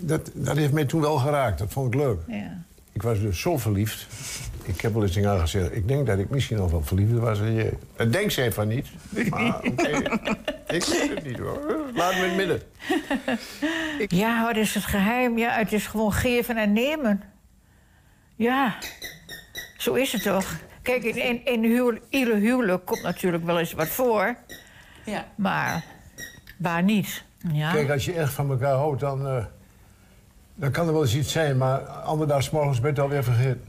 Dat, dat heeft mij toen wel geraakt. Dat vond ik leuk. Ja. Ik was dus zo verliefd. Ik heb wel eens tegen haar gezegd... ik denk dat ik misschien nog wel verliefd was je. Dat denkt zij van niet. Maar (laughs) oké, ik weet het niet hoor. Laat me in het midden. Ja, wat is het geheim? Ja, het is gewoon geven en nemen. Ja, zo is het toch. Kijk, in, in, in huwel- ieder huwelijk komt natuurlijk wel eens wat voor. Ja. Maar Waar niet? Ja. Kijk, als je echt van elkaar houdt, dan, eh, dan kan er wel eens iets zijn. Maar anderdags morgens ben je het alweer vergeten.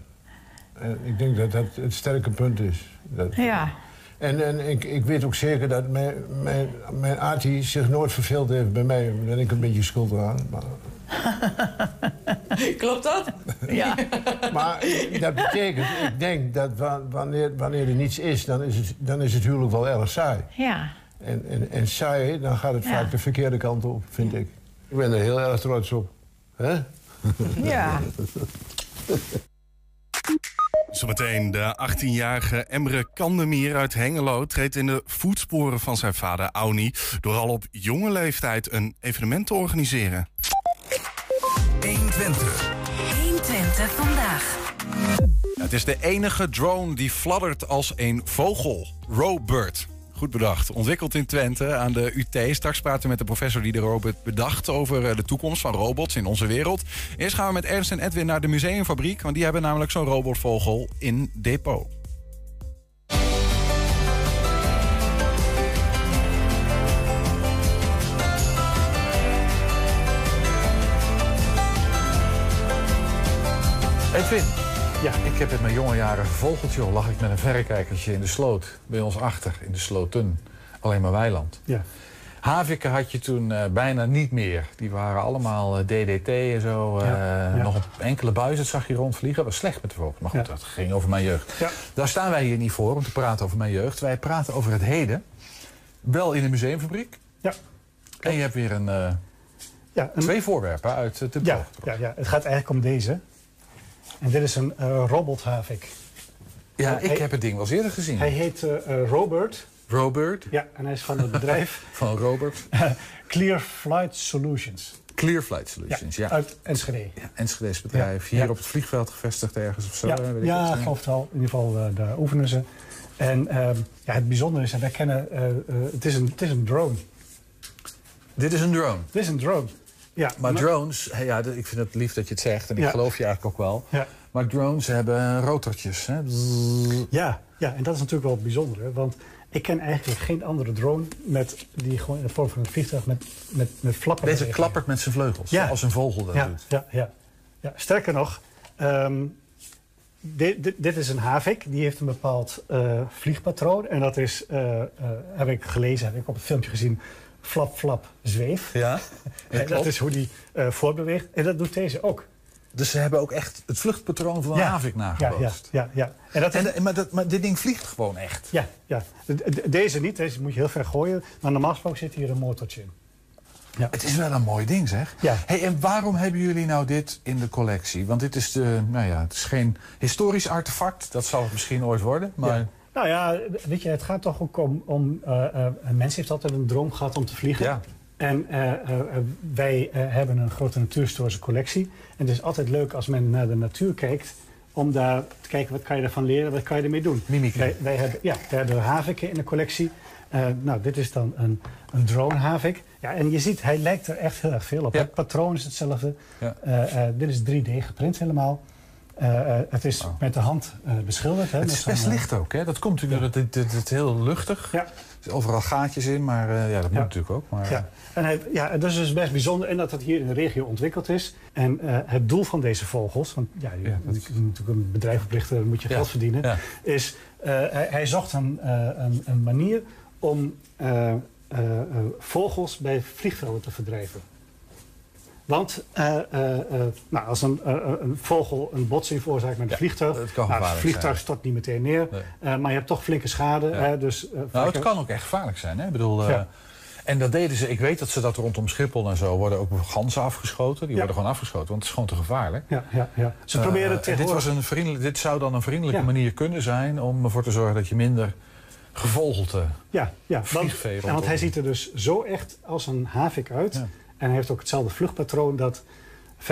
En ik denk dat dat het sterke punt is. Dat, Ja. En, en ik, ik weet ook zeker dat mijn, mijn, mijn Artie zich nooit verveeld heeft bij mij. Daar ben ik een beetje schuld aan. Maar, (laughs) Klopt dat? Ja. (laughs) maar dat betekent, ik denk dat wa- wanneer, wanneer er niets is, dan is het, dan is het huwelijk wel erg saai. Ja. En, en, en saai, dan gaat het Ja. vaak de verkeerde kant op, vind ik. Ik ben er heel erg trots op. Hè? (laughs) Ja. Zometeen de 18-jarige Emre Kandemier uit Hengelo treedt in de voetsporen van zijn vader Auni door al op jonge leeftijd een evenement te organiseren. 120. 120 vandaag. Het is de enige drone die fladdert als een vogel. Robird. Goed bedacht. Ontwikkeld in Twente aan de UT. Straks praten we met de professor die de robot bedacht... over eh, de toekomst van robots in onze wereld. Eerst gaan we met Ernst en Edwin naar de museumfabriek... want die hebben namelijk zo'n robotvogel in depot. Ja, ik heb in mijn jonge jaren joh. Lag ik met een verrekijkertje in de sloot. Bij ons achter, in de sloten. Alleen maar weiland. Ja. Haviken had je toen eh, bijna niet meer. Die waren allemaal eh, DDT en zo. eh, Ja, ja. Nog een enkele buizen zag je rondvliegen. Dat was slecht met de vogels. Maar goed, dat ging over mijn jeugd. Daar staan wij hier niet voor om te praten over mijn jeugd. Wij praten over het heden. Wel in de museumfabriek. Ja. En je hebt weer een, Ja, een- twee voorwerpen uit de Ja, ja, ja, het gaat eigenlijk om deze. En dit is een eh robothavik. Ja, Hij- ik heb het ding wel eens eerder gezien. Hij heet eh, eh, Robert. Robert? Ja, en hij is van het (laughs) bedrijf Van Robert. (laughs) Clear Flight Solutions. Clear Flight Solutions, ja. Uit Enschede. Ja, Enschede's bedrijf. Ja, Hier ja. op het vliegveld gevestigd ergens of zo. ja, weet ik ja geloof het al. In ieder geval, daar oefenen ze. En ehm, ja, het bijzondere is, en wij kennen, het, is een, het is een drone. Dit is een drone. Dit is een drone. Ja, Maar drones, hè, ja, ik vind het lief dat je het zegt en ik Ja. geloof je eigenlijk ook wel. Ja. Maar drones hebben rotortjes. Hè? Ja, ja, en dat is natuurlijk wel het bijzondere. Want ik ken eigenlijk geen andere drone met, die gewoon in de vorm van een vliegtuig met, met, met flappen. Deze klappert met zijn vleugels, Ja. als een vogel dat ja, doet. Ja, ja, ja. Sterker nog, ehm, dit, dit, dit is een havik. Die heeft een bepaald eh, vliegpatroon. En dat is, eh, eh, heb ik gelezen, heb ik op het filmpje gezien... flap, flap, zweef. Ja, (laughs) En dat klopt. is hoe die eh, voortbeweegt. En dat doet deze ook. Dus ze hebben ook echt het vluchtpatroon van een Ja. havik nagebootst. ja, ja. ja. En dat is, En, maar, dat, maar dit ding vliegt gewoon echt. ja, ja. De- de- Deze niet, deze moet je heel ver gooien. Maar normaal gesproken zit hier een motortje in. Ja. Het is wel een mooi ding, zeg. Ja. Hey, en waarom hebben jullie nou dit in de collectie? Want dit is, de, nou ja, het is geen historisch artefact. Dat zal het misschien ooit worden. Maar Ja. Nou ja, weet je, het gaat toch ook om... om een mens heeft altijd een droom gehad om te vliegen. Ja. En eh, wij hebben een grote natuurhistorische collectie. En het is altijd leuk als men naar de natuur kijkt... om daar te kijken, wat kan je ervan leren, wat kan je ermee doen. Mimicry. Wij, wij hebben, ja, wij hebben haviken in de collectie. Nou, dit is dan een, een drone-havik. Ja, en je ziet, hij lijkt er echt heel erg veel op. Ja. Het patroon is hetzelfde. Ja. Dit is 3D geprint helemaal. Eh, eh, het is met de hand eh, beschilderd. Hè, het is best licht ook, hè? Dat komt natuurlijk, het, het, heel luchtig. Ja. Er zitten overal gaatjes in, maar ja, dat moet Ja. natuurlijk ook. Maar, Ja, en hij, ja, dat is dus best bijzonder. En dat het hier in de regio ontwikkeld is. En het doel van deze vogels, want ja, je, natuurlijk een bedrijf oprichten, dan moet je geld verdienen, is hij, hij, zocht een, een, een, manier om vogels bij vliegvelden te verdrijven. Want uh, nou, als een, een, vogel een botsing veroorzaakt met een ja, vliegtuig... Het, kan nou, het vliegtuig zijn. stort niet meteen neer, nee. maar je hebt toch flinke schade. Ja. dus, nou, het kan ook echt gevaarlijk zijn. Hè? Ik bedoel. En dat deden ze, ik weet dat ze dat rondom Schiphol en zo worden ook ganzen afgeschoten. Die worden gewoon afgeschoten, want het is gewoon te gevaarlijk. Ja, ja, ja. Ze proberen dit, was een vriendelijk, dit zou dan een vriendelijke ja. manier kunnen zijn om ervoor te zorgen dat je minder gevogelte ja, ja. want, want hij ziet er dus zo echt als een havik uit. Ja. En hij heeft ook hetzelfde vluchtpatroon dat 75%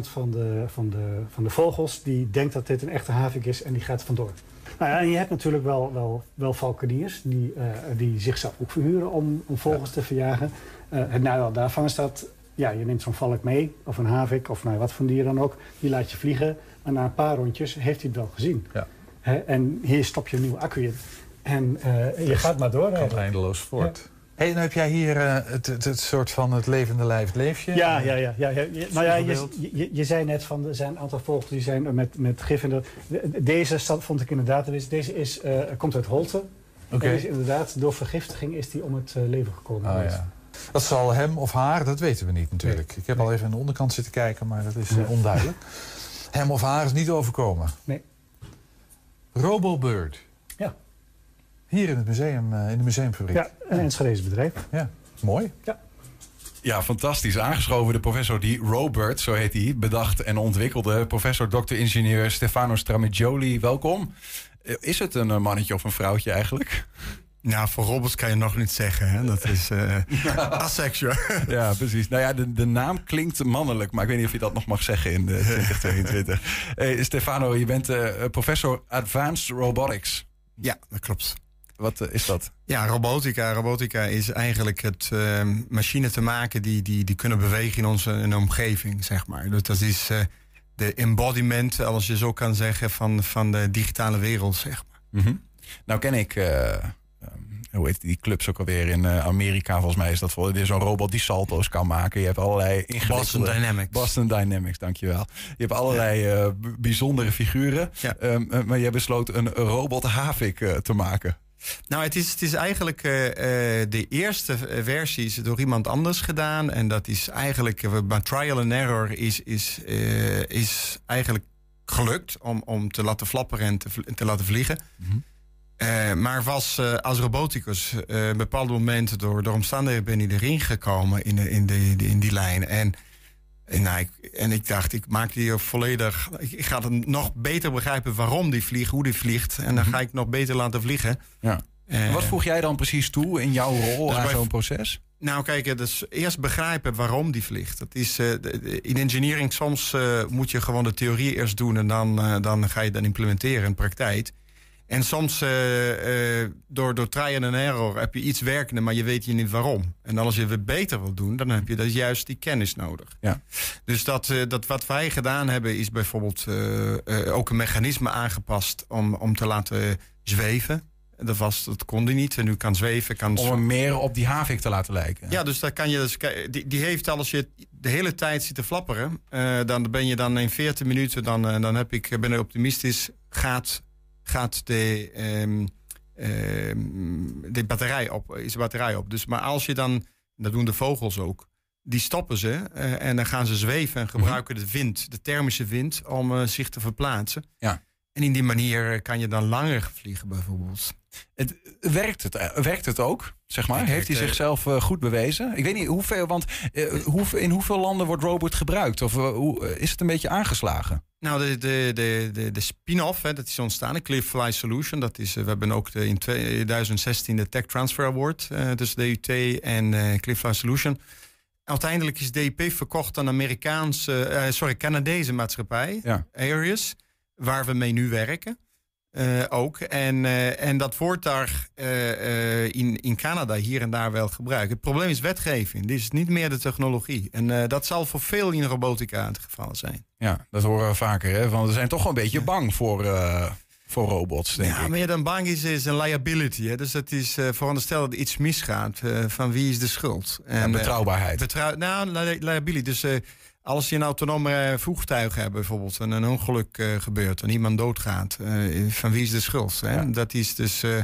van de, van, de, van de vogels die denkt dat dit een echte havik is en die gaat vandoor. Nou ja, en je hebt natuurlijk wel, wel, wel valkeniers die, uh, die zichzelf ook verhuren om, om vogels ja. te verjagen. Uh, het nadeel daarvan is dat ja, je neemt zo'n valk mee, of een havik, of nou, wat voor dier dan ook. Die laat je vliegen, maar na een paar rondjes heeft hij het wel gezien. Ja. He, en hier stop je een nieuwe accu in. En uh, je gaat maar door. Gaat eindeloos voort. Hey, dan heb jij hier eh, het, het, het soort van het levende lijf, het leefje. Ja, ja, ja. ja, Nou ja, je, je, je zei net van er zijn een aantal vogels die zijn met, met gif in de. de- Deze stad vond ik in de database. Deze is, eh, komt uit Holte. Oké. En is inderdaad, door vergiftiging is die om het eh, leven gekomen. Oh, ja. Dat zal hem of haar, dat weten we niet natuurlijk. Ik heb al even aan de onderkant zitten kijken, maar dat is onduidelijk. Hem of haar is niet overkomen. Nee. Robobird. Hier in het museum, eh, in de museumfabriek. Ja, een Enschedeze bedrijf. Ja, mooi. Ja. Ja, fantastisch. Aangeschoven de professor die Robert, zo heet hij, bedacht en ontwikkelde. Professor Dr. Stefano Stramigioli, welkom. Eh, Is het een eh, mannetje of een vrouwtje eigenlijk? Nou, voor robots kan je nog niet zeggen. Hè? Dat is eh (laughs) asexual. Ja, precies. Nou ja, de, de naam klinkt mannelijk, maar ik weet niet of je dat nog mag zeggen in de (laughs) 2022. Hey, Stefano, je bent eh, professor Advanced Robotics. Ja, dat klopt. Wat eh, is dat? Ja, robotica. Robotica is eigenlijk het eh, machine te maken die, die, die kunnen bewegen in onze in omgeving, zeg maar. Dus dat is eh, de embodiment, als je zo kan zeggen, van, van de digitale wereld, zeg maar. Mhm. Nou ken ik, eh, ehm, hoe heet die clubs ook alweer in Amerika? Volgens mij is dat voor dit is zo'n robot die salto's kan maken. Je hebt allerlei ingewikkelde... Boston Dynamics. Boston Dynamics, dankjewel. Je hebt allerlei bijzondere figuren. Ehm, eh, maar jij besloot een robot Havik te maken. Nou, het is, het is eigenlijk eh, eh, de eerste versie is door iemand anders gedaan. En dat is eigenlijk, eh, bij trial and error is, is, is eigenlijk gelukt om, om te laten flapperen en te, te laten vliegen. Eh, maar was als roboticus op een bepaald moment door, door omstandigheden ben ik erin gekomen in, de, in, de- in die lijn. En, en, nou, ik, en ik dacht, ik maak die volledig. Ik, ga het nog beter begrijpen waarom die vliegt, hoe die vliegt. En dan ga ik nog beter laten vliegen. Ja. En wat voeg jij dan precies toe in jouw rol dus aan zo'n proces? Nou, kijk, eh, dus eerst begrijpen waarom die vliegt. Dat is, eh, in engineering soms eh, moet je gewoon de theorie eerst doen en dan, eh, dan ga je dat implementeren in de praktijk. En soms eh, eh, door, door trial and error heb je iets werkende, maar je weet je niet waarom. En als je het beter wil doen, dan heb je dus juist die kennis nodig. Ja. Dus dat, eh, dat wat wij gedaan hebben, is bijvoorbeeld ook een mechanisme aangepast om, om te laten zweven. Dat, was, dat kon die niet. En nu kan zweven, kan Om meer op die Havik te laten lijken. ja, dus daar kan je dus, die, die heeft als je de hele tijd zit te flapperen, dan ben je dan in 14 minuten, dan, dan heb ik, ben ik optimistisch, gaat, gaat de, ehm, ehm, de batterij op, is de batterij op. Dus, maar als je dan, dat doen de vogels ook, die stoppen ze eh, en dan gaan ze zweven en gebruiken de wind, de thermische wind, om eh, zich te verplaatsen. Ja. En in die manier eh, kan je dan langer vliegen bijvoorbeeld. Het, werkt, het, eh, werkt het ook, zeg maar? Heeft hij eh, zichzelf eh, goed bewezen? Ik weet niet hoeveel, want eh, hoe, in hoeveel landen wordt Robot gebruikt? Of eh, hoe, eh, is het een beetje aangeslagen? Nou, de, de, de, de, de spin-off, hè, dat is ontstaan, de Cliffly Solution. Dat is, eh, we hebben ook de, in 2016 de Tech Transfer Award eh tussen DUT en eh Cliffly Solution. Uiteindelijk is DIP verkocht aan een Amerikaanse, sorry, Canadese maatschappij, Ja. Arius, waar we mee nu werken. Eh, ook. En, eh, en dat wordt daar eh, in, in Canada hier en daar wel gebruikt. Het probleem is wetgeving. Dit is niet meer de technologie. En dat zal voor veel in robotica het geval zijn. Ja, dat horen we vaker. Hè? Want we zijn toch wel een beetje bang voor, voor robots, denk Ja, ik. meer dan bang is, is een liability. Hè? Dus dat is uh, veronderstel dat iets misgaat. uh, van wie is de schuld? En, betrouwbaarheid. Uh, betrouw, nou, li liability. Dus als je een autonome voertuig hebt bijvoorbeeld... en een ongeluk uh, gebeurt en iemand doodgaat... van wie is de schuld? Hè? Ja. Dat is dus... Uh,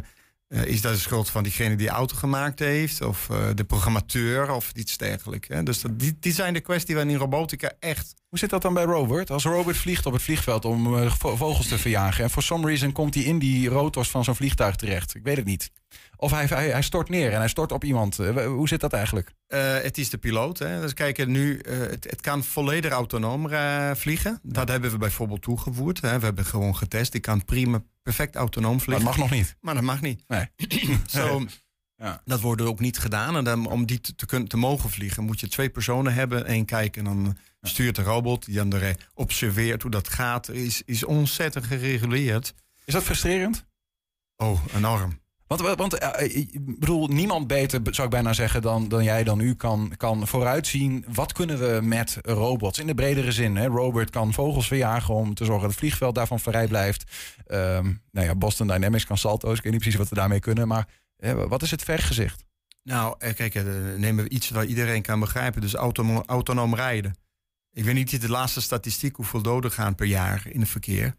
is dat de schuld van diegene die de auto gemaakt heeft? Of de programmateur of iets dergelijks? Hè? Dus dat, die, die zijn de kwesties waarin robotica echt... Hoe zit dat dan bij Robert? Als Robert vliegt op het vliegveld om vogels te verjagen... en for some reason komt hij in die rotors van zo'n vliegtuig terecht. Ik weet het niet. Of hij, hij, hij, stort neer en hij stort op iemand. Uh, hoe zit dat eigenlijk? Uh, het is de piloot. Hè? Dus kijk, nu, het, het, kan volledig autonoom vliegen. Ja. Dat hebben we bijvoorbeeld toegevoegd. Hè? We hebben gewoon getest. Die kan prima perfect autonoom vliegen. Maar dat mag nog niet. Maar dat mag niet. Nee. (clears throat) (laughs) Ja. Dat wordt ook niet gedaan. En dan, om die te, te, kunnen, te mogen vliegen moet je twee personen hebben. Eén kijken en dan stuurt de robot. Die dan er observeert hoe dat gaat. Is, is ontzettend gereguleerd. Is dat frustrerend? Oh, enorm. Want, want uh, ik bedoel, niemand beter, zou ik bijna zeggen, dan, dan jij, dan u kan, kan vooruitzien. Wat kunnen we met robots in de bredere zin? Hè? Robert kan vogels verjagen om te zorgen dat het vliegveld daarvan vrij blijft. Um, nou ja, Boston Dynamics kan salto's. Ik weet niet precies wat we daarmee kunnen. Maar wat is het vergezicht? Nou, eh, kijk, eh, nemen we iets wat iedereen kan begrijpen. Dus autonoom, autonoom rijden. Ik weet niet de laatste statistiek hoeveel doden gaan per jaar in het verkeer.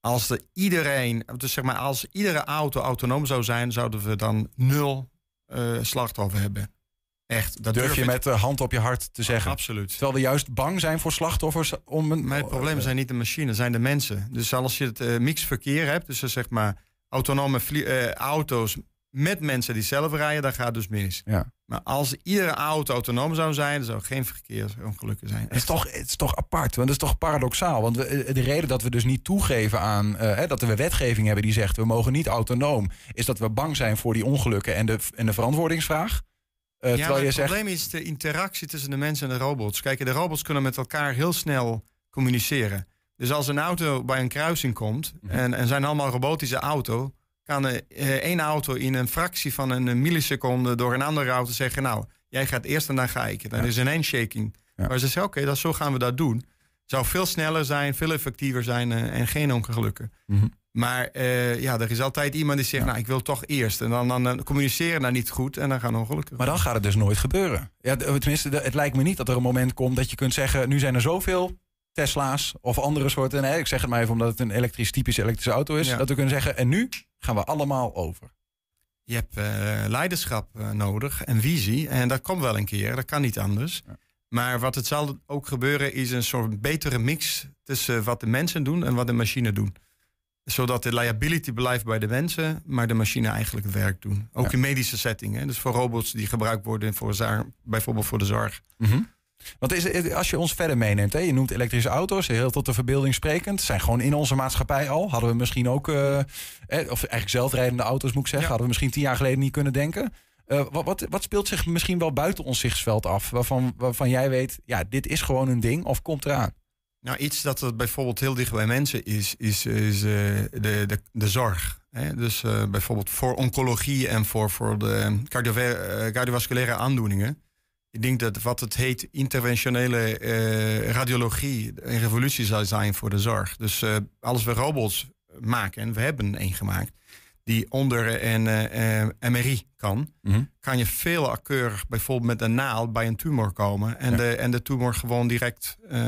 Als er iedereen, dus zeg maar, als iedere auto autonoom zou zijn, zouden we dan nul eh slachtoffer hebben. Echt, dat Durf je met de hand op je hart te zeggen. Absoluut. Terwijl we juist bang zijn voor slachtoffers om een... Maar het probleem zijn niet de machines, zijn de mensen. Dus als je het mixed verkeer hebt, dus zeg maar autonome eh, auto's met mensen die zelf rijden, dan gaat het dus mis. Ja. Maar als iedere auto autonoom zou zijn, zou er geen verkeersongelukken zijn. Het is, toch, het is toch apart, want het is toch paradoxaal. Want we, eh, de reden dat we dus niet toegeven aan eh, hè, dat we wetgeving hebben die zegt we mogen niet autonoom, is dat we bang zijn voor die ongelukken en de, en de verantwoordingsvraag. Eh, ja, het zegt, probleem is de interactie tussen de mensen en de robots. Kijk, de robots kunnen met elkaar heel snel communiceren. Dus als een auto bij een kruising komt Mhm. en, en zijn allemaal robotische auto, kan er, eh, één auto in een fractie van een milliseconde door een andere auto zeggen: Nou, jij gaat eerst en dan ga ik. Dan is een handshaking. Maar ze zeggen: Oké, dat zo gaan we dat doen. Zou veel sneller zijn, veel effectiever zijn eh, en geen ongelukken. Mhm. Maar eh, ja, er is altijd iemand die zegt: Nou, ik wil toch eerst. En dan, dan eh, communiceren daar niet goed en dan gaan ongelukken. maar dan gaat het dus nooit gebeuren. Ja, tenminste, het lijkt me niet dat er een moment komt dat je kunt zeggen, nu zijn er zoveel Tesla's of andere soorten, nee, ik zeg het maar even omdat het een elektrisch, typische elektrische auto is, Ja. dat we kunnen zeggen, en nu gaan we allemaal over. Je hebt eh, leiderschap eh, nodig en visie. En dat komt wel een keer, dat kan niet anders. Maar wat het zal ook gebeuren is een soort betere mix tussen wat de mensen doen en wat de machine doen. Zodat de liability blijft bij de mensen, maar de machine eigenlijk het werk doen. Ook Ja. in medische settingen. Dus voor robots die gebruikt worden voor bijvoorbeeld voor de zorg. Mhm. Want is, als je ons verder meeneemt, hè, je noemt elektrische auto's, heel tot de verbeelding sprekend, zijn gewoon in onze maatschappij al. Hadden we misschien ook, eh, of eigenlijk zelfrijdende auto's moet ik zeggen, hadden we misschien tien jaar geleden niet kunnen denken. Eh, wat, wat, wat speelt zich misschien wel buiten ons zichtsveld af, waarvan, waarvan jij weet, ja, dit is gewoon een ding of komt eraan? Nou, iets dat het bijvoorbeeld heel dicht bij mensen is, is, is eh, de, de, de zorg. Hè? Dus eh, bijvoorbeeld voor oncologie en voor, voor de cardio cardiovasculaire aandoeningen. Ik denk dat wat het heet interventionele eh, radiologie een revolutie zou zijn voor de zorg. Dus eh, als we robots maken, en we hebben één gemaakt, die onder een eh, eh, MRI kan, Mhm. kan je veel nauwkeurig bijvoorbeeld met een naald bij een tumor komen en, de, en de tumor gewoon direct eh,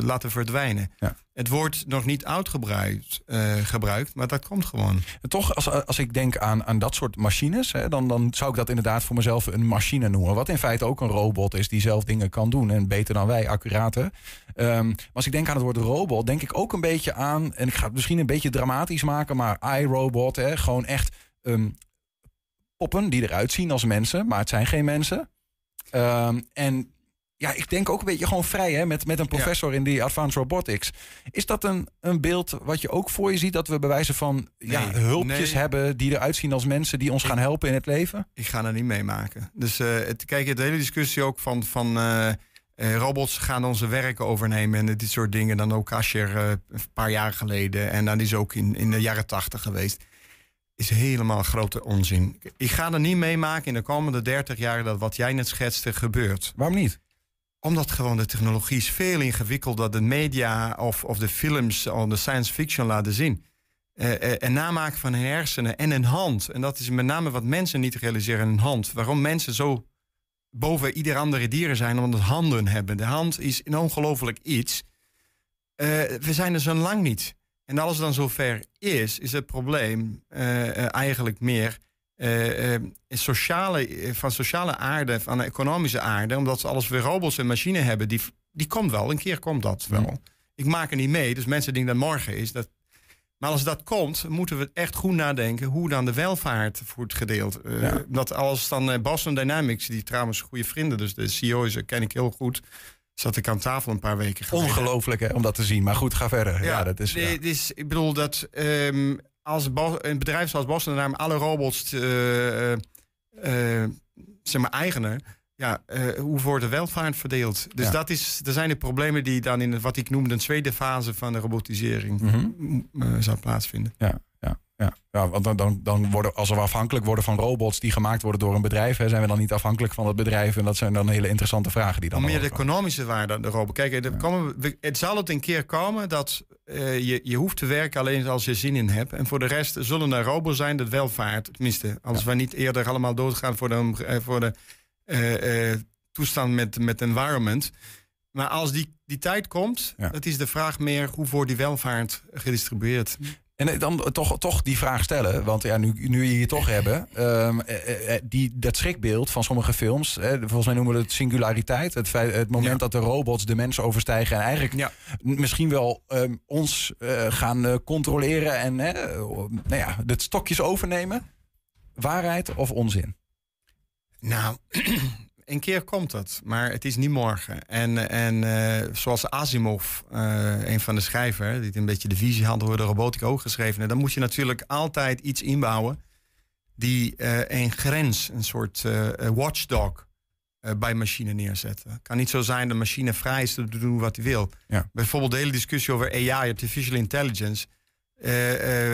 laten verdwijnen. Het wordt nog niet uitgebreid eh, gebruikt, maar dat komt gewoon. En toch, als, als ik denk aan, aan dat soort machines, hè, dan, dan zou ik dat inderdaad voor mezelf een machine noemen. Wat in feite ook een robot is die zelf dingen kan doen. En beter dan wij, accurater. Ehm, maar als ik denk aan het woord robot, denk ik ook een beetje aan, en ik ga het misschien een beetje dramatisch maken, maar iRobot, hè, gewoon echt ehm, poppen die eruit zien als mensen, maar het zijn geen mensen. Ehm, en ja, ik denk ook een beetje gewoon vrij hè, met, met een professor in die advanced robotics. Is dat een, een beeld wat je ook voor je ziet? Dat we bij wijze van ja, hulpjes nee. hebben die eruit zien als mensen die ons gaan helpen in het leven? Ik ga er niet meemaken. Dus eh, het, kijk, de hele discussie ook van, van eh, eh, robots gaan onze werken overnemen en dit soort dingen. Dan ook Asher een paar jaar geleden en dan is ook in, in de jaren tachtig geweest. Is helemaal grote onzin. Ik ga er niet meemaken in de komende 30 jaar dat wat jij net schetste gebeurt. Waarom niet? Omdat gewoon de technologie is veel ingewikkelder dan de media of, of de films of de science fiction laten zien. Eh, eh, en namaken van hun hersenen en een hand. En dat is met name wat mensen niet realiseren, een hand. Waarom mensen zo boven ieder andere dieren zijn, omdat handen hebben. De hand is een ongelooflijk iets. Eh, we zijn er zo lang niet. En als het dan zover is, is het probleem eh, eh, eigenlijk meer eh, sociale, van sociale aarde, van economische aarde. Omdat als we robots en machines hebben, die, die komt wel. Een keer komt dat wel. Ik maak er niet mee, dus mensen denken dat morgen is. Dat, maar als dat komt, moeten we echt goed nadenken hoe dan de welvaart wordt gedeeld. Ja. Dat als dan Boston Dynamics, die trouwens goede vrienden, dus de CEO is, ken ik heel goed, zat ik aan tafel een paar weken geleden. Ongelooflijk hè, om dat te zien. Maar goed, ga verder. Ja, dat is. ja. is, ik bedoel dat ehm, als een bedrijf zoals Boston Dynamics alle robots eh, zeg maar eigenen, ja, hoe wordt de welvaart verdeeld? Dus Ja. dat is, er zijn de problemen die dan in wat ik noem de tweede fase van de robotisering m- eh, zou plaatsvinden. Ja, ja, want dan, dan, dan worden, als we afhankelijk worden van robots die gemaakt worden door een bedrijf, hè, zijn we dan niet afhankelijk van het bedrijf. En dat zijn dan hele interessante vragen die dan. Meer de economische waarde aan de robot. Kijk, er komen, we- het zal het een keer komen dat eh, je, je hoeft te werken alleen als je zin in hebt. En voor de rest zullen er robots zijn dat wel vaart. Tenminste, als we niet eerder allemaal doodgaan voor de, eh, voor de eh, toestand met, met environment. Maar als die, die tijd komt, dat is de vraag meer hoe wordt die welvaart gedistribueerd. En eh, dan toch, toch die vraag stellen, want ja, nu, nu je hier toch hebben, ehm, eh, eh, die, dat schrikbeeld van sommige films, hè, volgens mij noemen we het singulariteit, het, feit, het moment dat de robots de mensen overstijgen en eigenlijk misschien wel ehm, ons gaan controleren en hè, nou ja, de stokjes overnemen. Waarheid of onzin? Nou, (clears throat) een keer komt het, maar het is niet morgen. En, en eh, zoals Asimov, eh, een van de schrijvers, die een beetje de visie had door de robotica ook geschreven, heeft, dan moet je natuurlijk altijd iets inbouwen die eh, een grens, een soort watchdog bij machine neerzetten. Het kan niet zo zijn dat de machine vrij is te doen wat hij wil. Ja. Bijvoorbeeld de hele discussie over AI, artificial intelligence.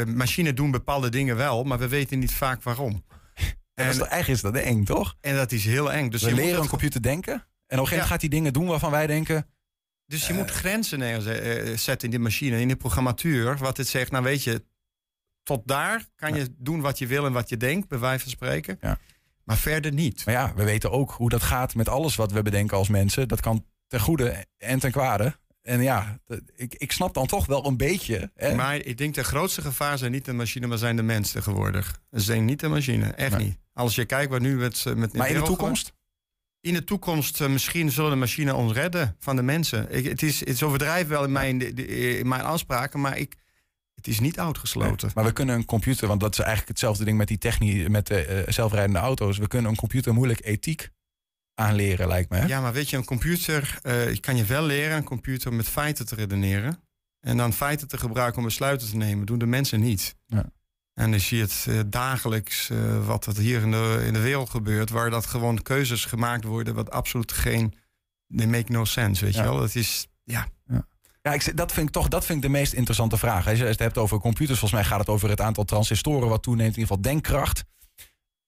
Machines doen bepaalde dingen wel, maar we weten niet vaak waarom. En dat is, eigenlijk is dat eng, toch? En dat is heel eng. Dus we je leren een computer denken en op een gegeven moment gaat hij dingen doen waarvan wij denken, Dus je moet grenzen neerzetten in die machine, in de programmatuur. Wat het zegt, nou weet je, tot daar kan je doen wat je wil en wat je denkt, bij wijze van spreken. Ja. Maar verder niet. Maar ja, we weten ook hoe dat gaat met alles wat we bedenken als mensen. Dat kan ten goede en ten kwade. En ja, ik, ik snap dan toch wel een beetje. Hè? Maar ik denk de grootste gevaar zijn niet de machine, maar zijn de mensen tegenwoordig. Ze zijn niet de machine, echt Nee. niet. Als je kijkt wat nu met... met maar in de toekomst? In de toekomst eh, misschien zullen de machine ons redden van de mensen. Ik, het, is, het is overdrijven wel in mijn, de- de- in mijn afspraken, maar ik, het is niet uitgesloten. Maar we kunnen een computer, want dat is eigenlijk hetzelfde ding met die technie, met de eh, zelfrijdende auto's. We kunnen een computer moeilijk ethiek aanleren, lijkt me. Hè? Ja, maar weet je, een computer je kan je wel leren een computer met feiten te redeneren. En dan feiten te gebruiken om besluiten te nemen. Doen de mensen niet. Ja. En dan zie je het eh, dagelijks eh, wat er hier in de, in de wereld gebeurt. Waar dat gewoon keuzes gemaakt worden wat absoluut geen... They make no sense, weet Ja. je wel. Het is, ja... Ja, ik, zeg- dat vind ik toch dat vind ik de meest interessante vraag. Als je het hebt over computers, volgens mij gaat het over het aantal transistoren wat toeneemt, in ieder geval denkkracht.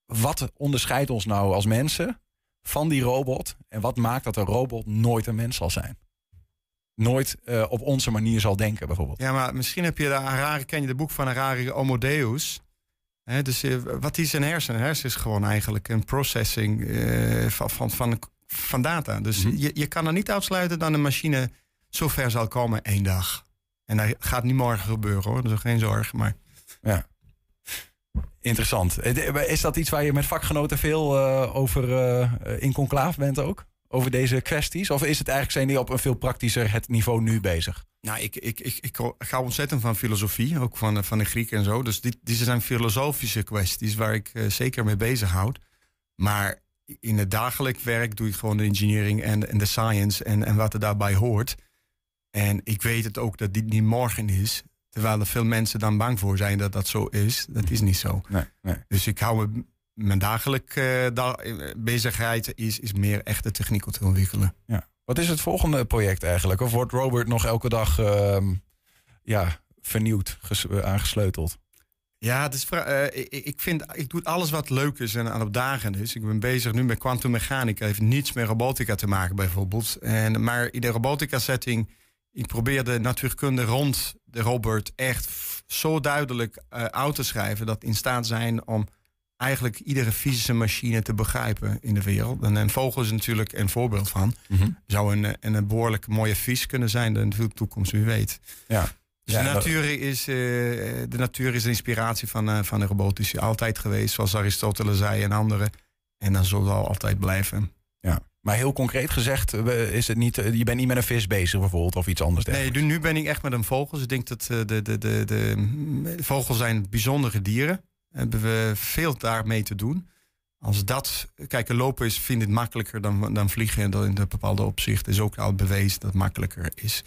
Wat onderscheidt ons nou als mensen van die robot? En wat maakt dat een robot nooit een mens zal zijn? Nooit eh, op onze manier zal denken, bijvoorbeeld. Ja, maar misschien heb je de Harari, ken je de boek van Harari, Homo Deus. Hè, dus eh, wat is een hersen? Een hersen is gewoon eigenlijk een processing eh, van, van, van, van data. Dus je, je kan er niet uitsluiten dat een machine zo ver zal komen één dag. En dat gaat niet morgen gebeuren hoor, dus geen zorg. Maar Ja. Interessant. Eh, Is dat iets waar je met vakgenoten veel eh, over eh, in conclaaf bent ook? Over deze kwesties? Of is het eigenlijk zijn die op een veel praktischer het niveau nu bezig? Nou, ik, ik, ik, ik ga ontzettend van filosofie, ook van, van de Grieken en zo. Dus dit, die zijn filosofische kwesties waar ik zeker mee bezighoud. Maar in het dagelijk werk doe ik gewoon de engineering en, en de science en, en wat er daarbij hoort. En ik weet het ook dat dit niet morgen is. Terwijl er veel mensen dan bang voor zijn dat dat zo is. Dat is niet zo. Nee, nee. Dus ik hou me, mijn dagelijke da- eh, bezigheid is, is meer echte techniek te ontwikkelen. Ja. Wat is het volgende project eigenlijk? Of wordt Robert nog elke dag ehm, ja, vernieuwd, eh, aangesleuteld? Ja, het is, eh, ik, ik vind, ik doe alles wat leuk is en aan opdagend is. Ik ben bezig nu met kwantummechanica. heeft niets met robotica te maken bijvoorbeeld. En, maar in de robotica setting, ik probeer de natuurkunde rond de robot echt zo duidelijk eh, uit te schrijven... dat in staat zijn om eigenlijk iedere fysische machine te begrijpen in de wereld. En een vogel is natuurlijk een voorbeeld van. Zou een, een, een behoorlijk mooie vis kunnen zijn in de toekomst, wie weet. Ja. Dus Ja, de, natuur is, eh, de natuur is de inspiratie van, eh, van de robotici. Altijd geweest, zoals Aristoteles zei en anderen. En dat zal altijd blijven. Ja. Maar heel concreet gezegd, eh, is het niet, eh, je bent niet met een vis bezig bijvoorbeeld of iets anders. Nee, nu, ben ik echt met een vogel. Dus ik denk dat eh, de, de, de, de, vogels zijn bijzondere dieren. Hebben we veel daarmee te doen. Als dat, kijk, lopen is, vind ik het makkelijker dan, dan vliegen. En dat in een bepaalde opzicht is ook al bewezen dat het makkelijker is.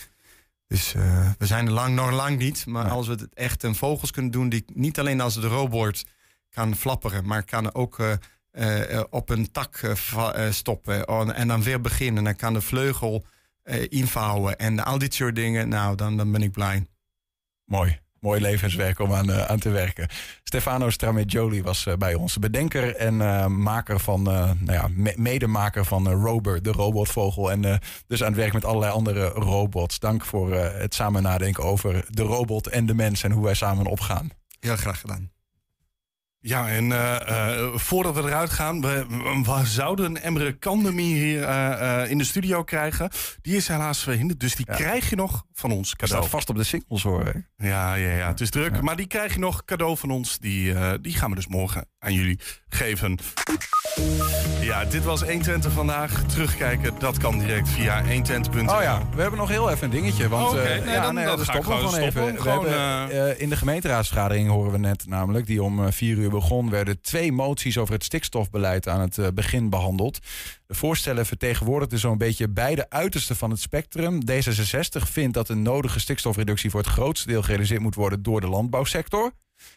Dus we zijn er lang, nog lang niet. Maar als we het echt een vogels kunnen doen, die niet alleen als de robot kan flapperen, maar kan ook op een tak eh, eh, stoppen en- en dan weer beginnen. Dan kan de vleugel eh, invouwen en al dit soort dingen. Nou, dan, dan ben ik blij. Mooi. Mooi levenswerk om aan, eh, aan te werken. Stefano Strameggioli was eh, bij ons. Bedenker en eh, maker van, eh, nou ja, me- medemaker van eh, Rober, de robotvogel. En eh, dus aan het werk met allerlei andere robots. Dank voor eh, het samen nadenken over de robot en de mens en hoe wij samen opgaan. Heel graag gedaan. Ja, en eh, eh, voordat we eruit gaan, we, we zouden Emre Kandemir hier eh, in de studio krijgen. Die is helaas verhinderd, dus die krijg je nog van ons cadeau. Staat vast op de singles hoor. hè? Ja, ja, ja, het is druk. Maar die krijg je nog cadeau van ons. Die, die gaan we dus morgen aan jullie geven. Ja, dit was 120 vandaag. Terugkijken, dat kan direct via 120.nl. Oh ja, we hebben nog heel even een dingetje. Want eh, nee, ja, dan- nee, dan we ik stoppen gewoon gewoon stoppen. even. Gewoon, we hebben, eh, in de gemeenteraadsvergadering horen we net namelijk, die om eh, vier uur begon, werden twee moties over het stikstofbeleid aan het eh, begin behandeld. De voorstellen vertegenwoordigden zo'n beetje beide uitersten van het spectrum. D66 vindt dat een nodige stikstofreductie voor het grootste deel gerealiseerd moet worden door de landbouwsector.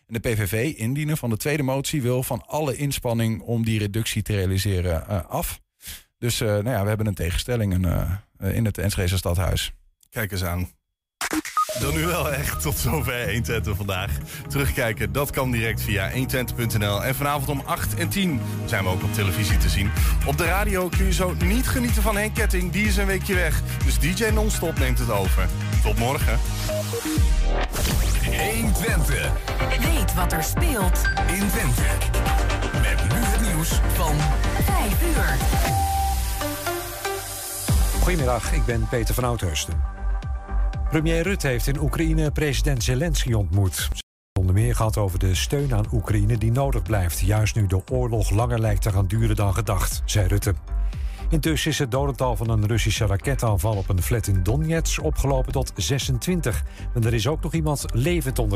En de PVV, indiener van de tweede motie, wil van alle inspanning om die reductie te realiseren eh, af. Dus eh, nou ja, we hebben een tegenstelling een, eh, in het Enschede stadhuis. Kijk eens aan. Dan nu wel echt tot zover 120 vandaag. Terugkijken, dat kan direct via 120.nl. En vanavond om 8 en 10 zijn we ook op televisie te zien. Op de radio kun je zo niet genieten van Henk Ketting. Die is een weekje weg. Dus DJ Non-Stop neemt het over. Tot morgen. 120. Weet wat er speelt in Twente. Met nu het nieuws van 5 uur. Goedemiddag, ik ben Peter van Oudheusden. Premier Rutte heeft in Oekraïne president Zelensky ontmoet. Ze onder meer gehad over de steun aan Oekraïne die nodig blijft... juist nu de oorlog langer lijkt te gaan duren dan gedacht, zei Rutte. Intussen is het dodental van een Russische raketaanval op een flat in Donetsk opgelopen tot 26. En er is ook nog iemand levend onder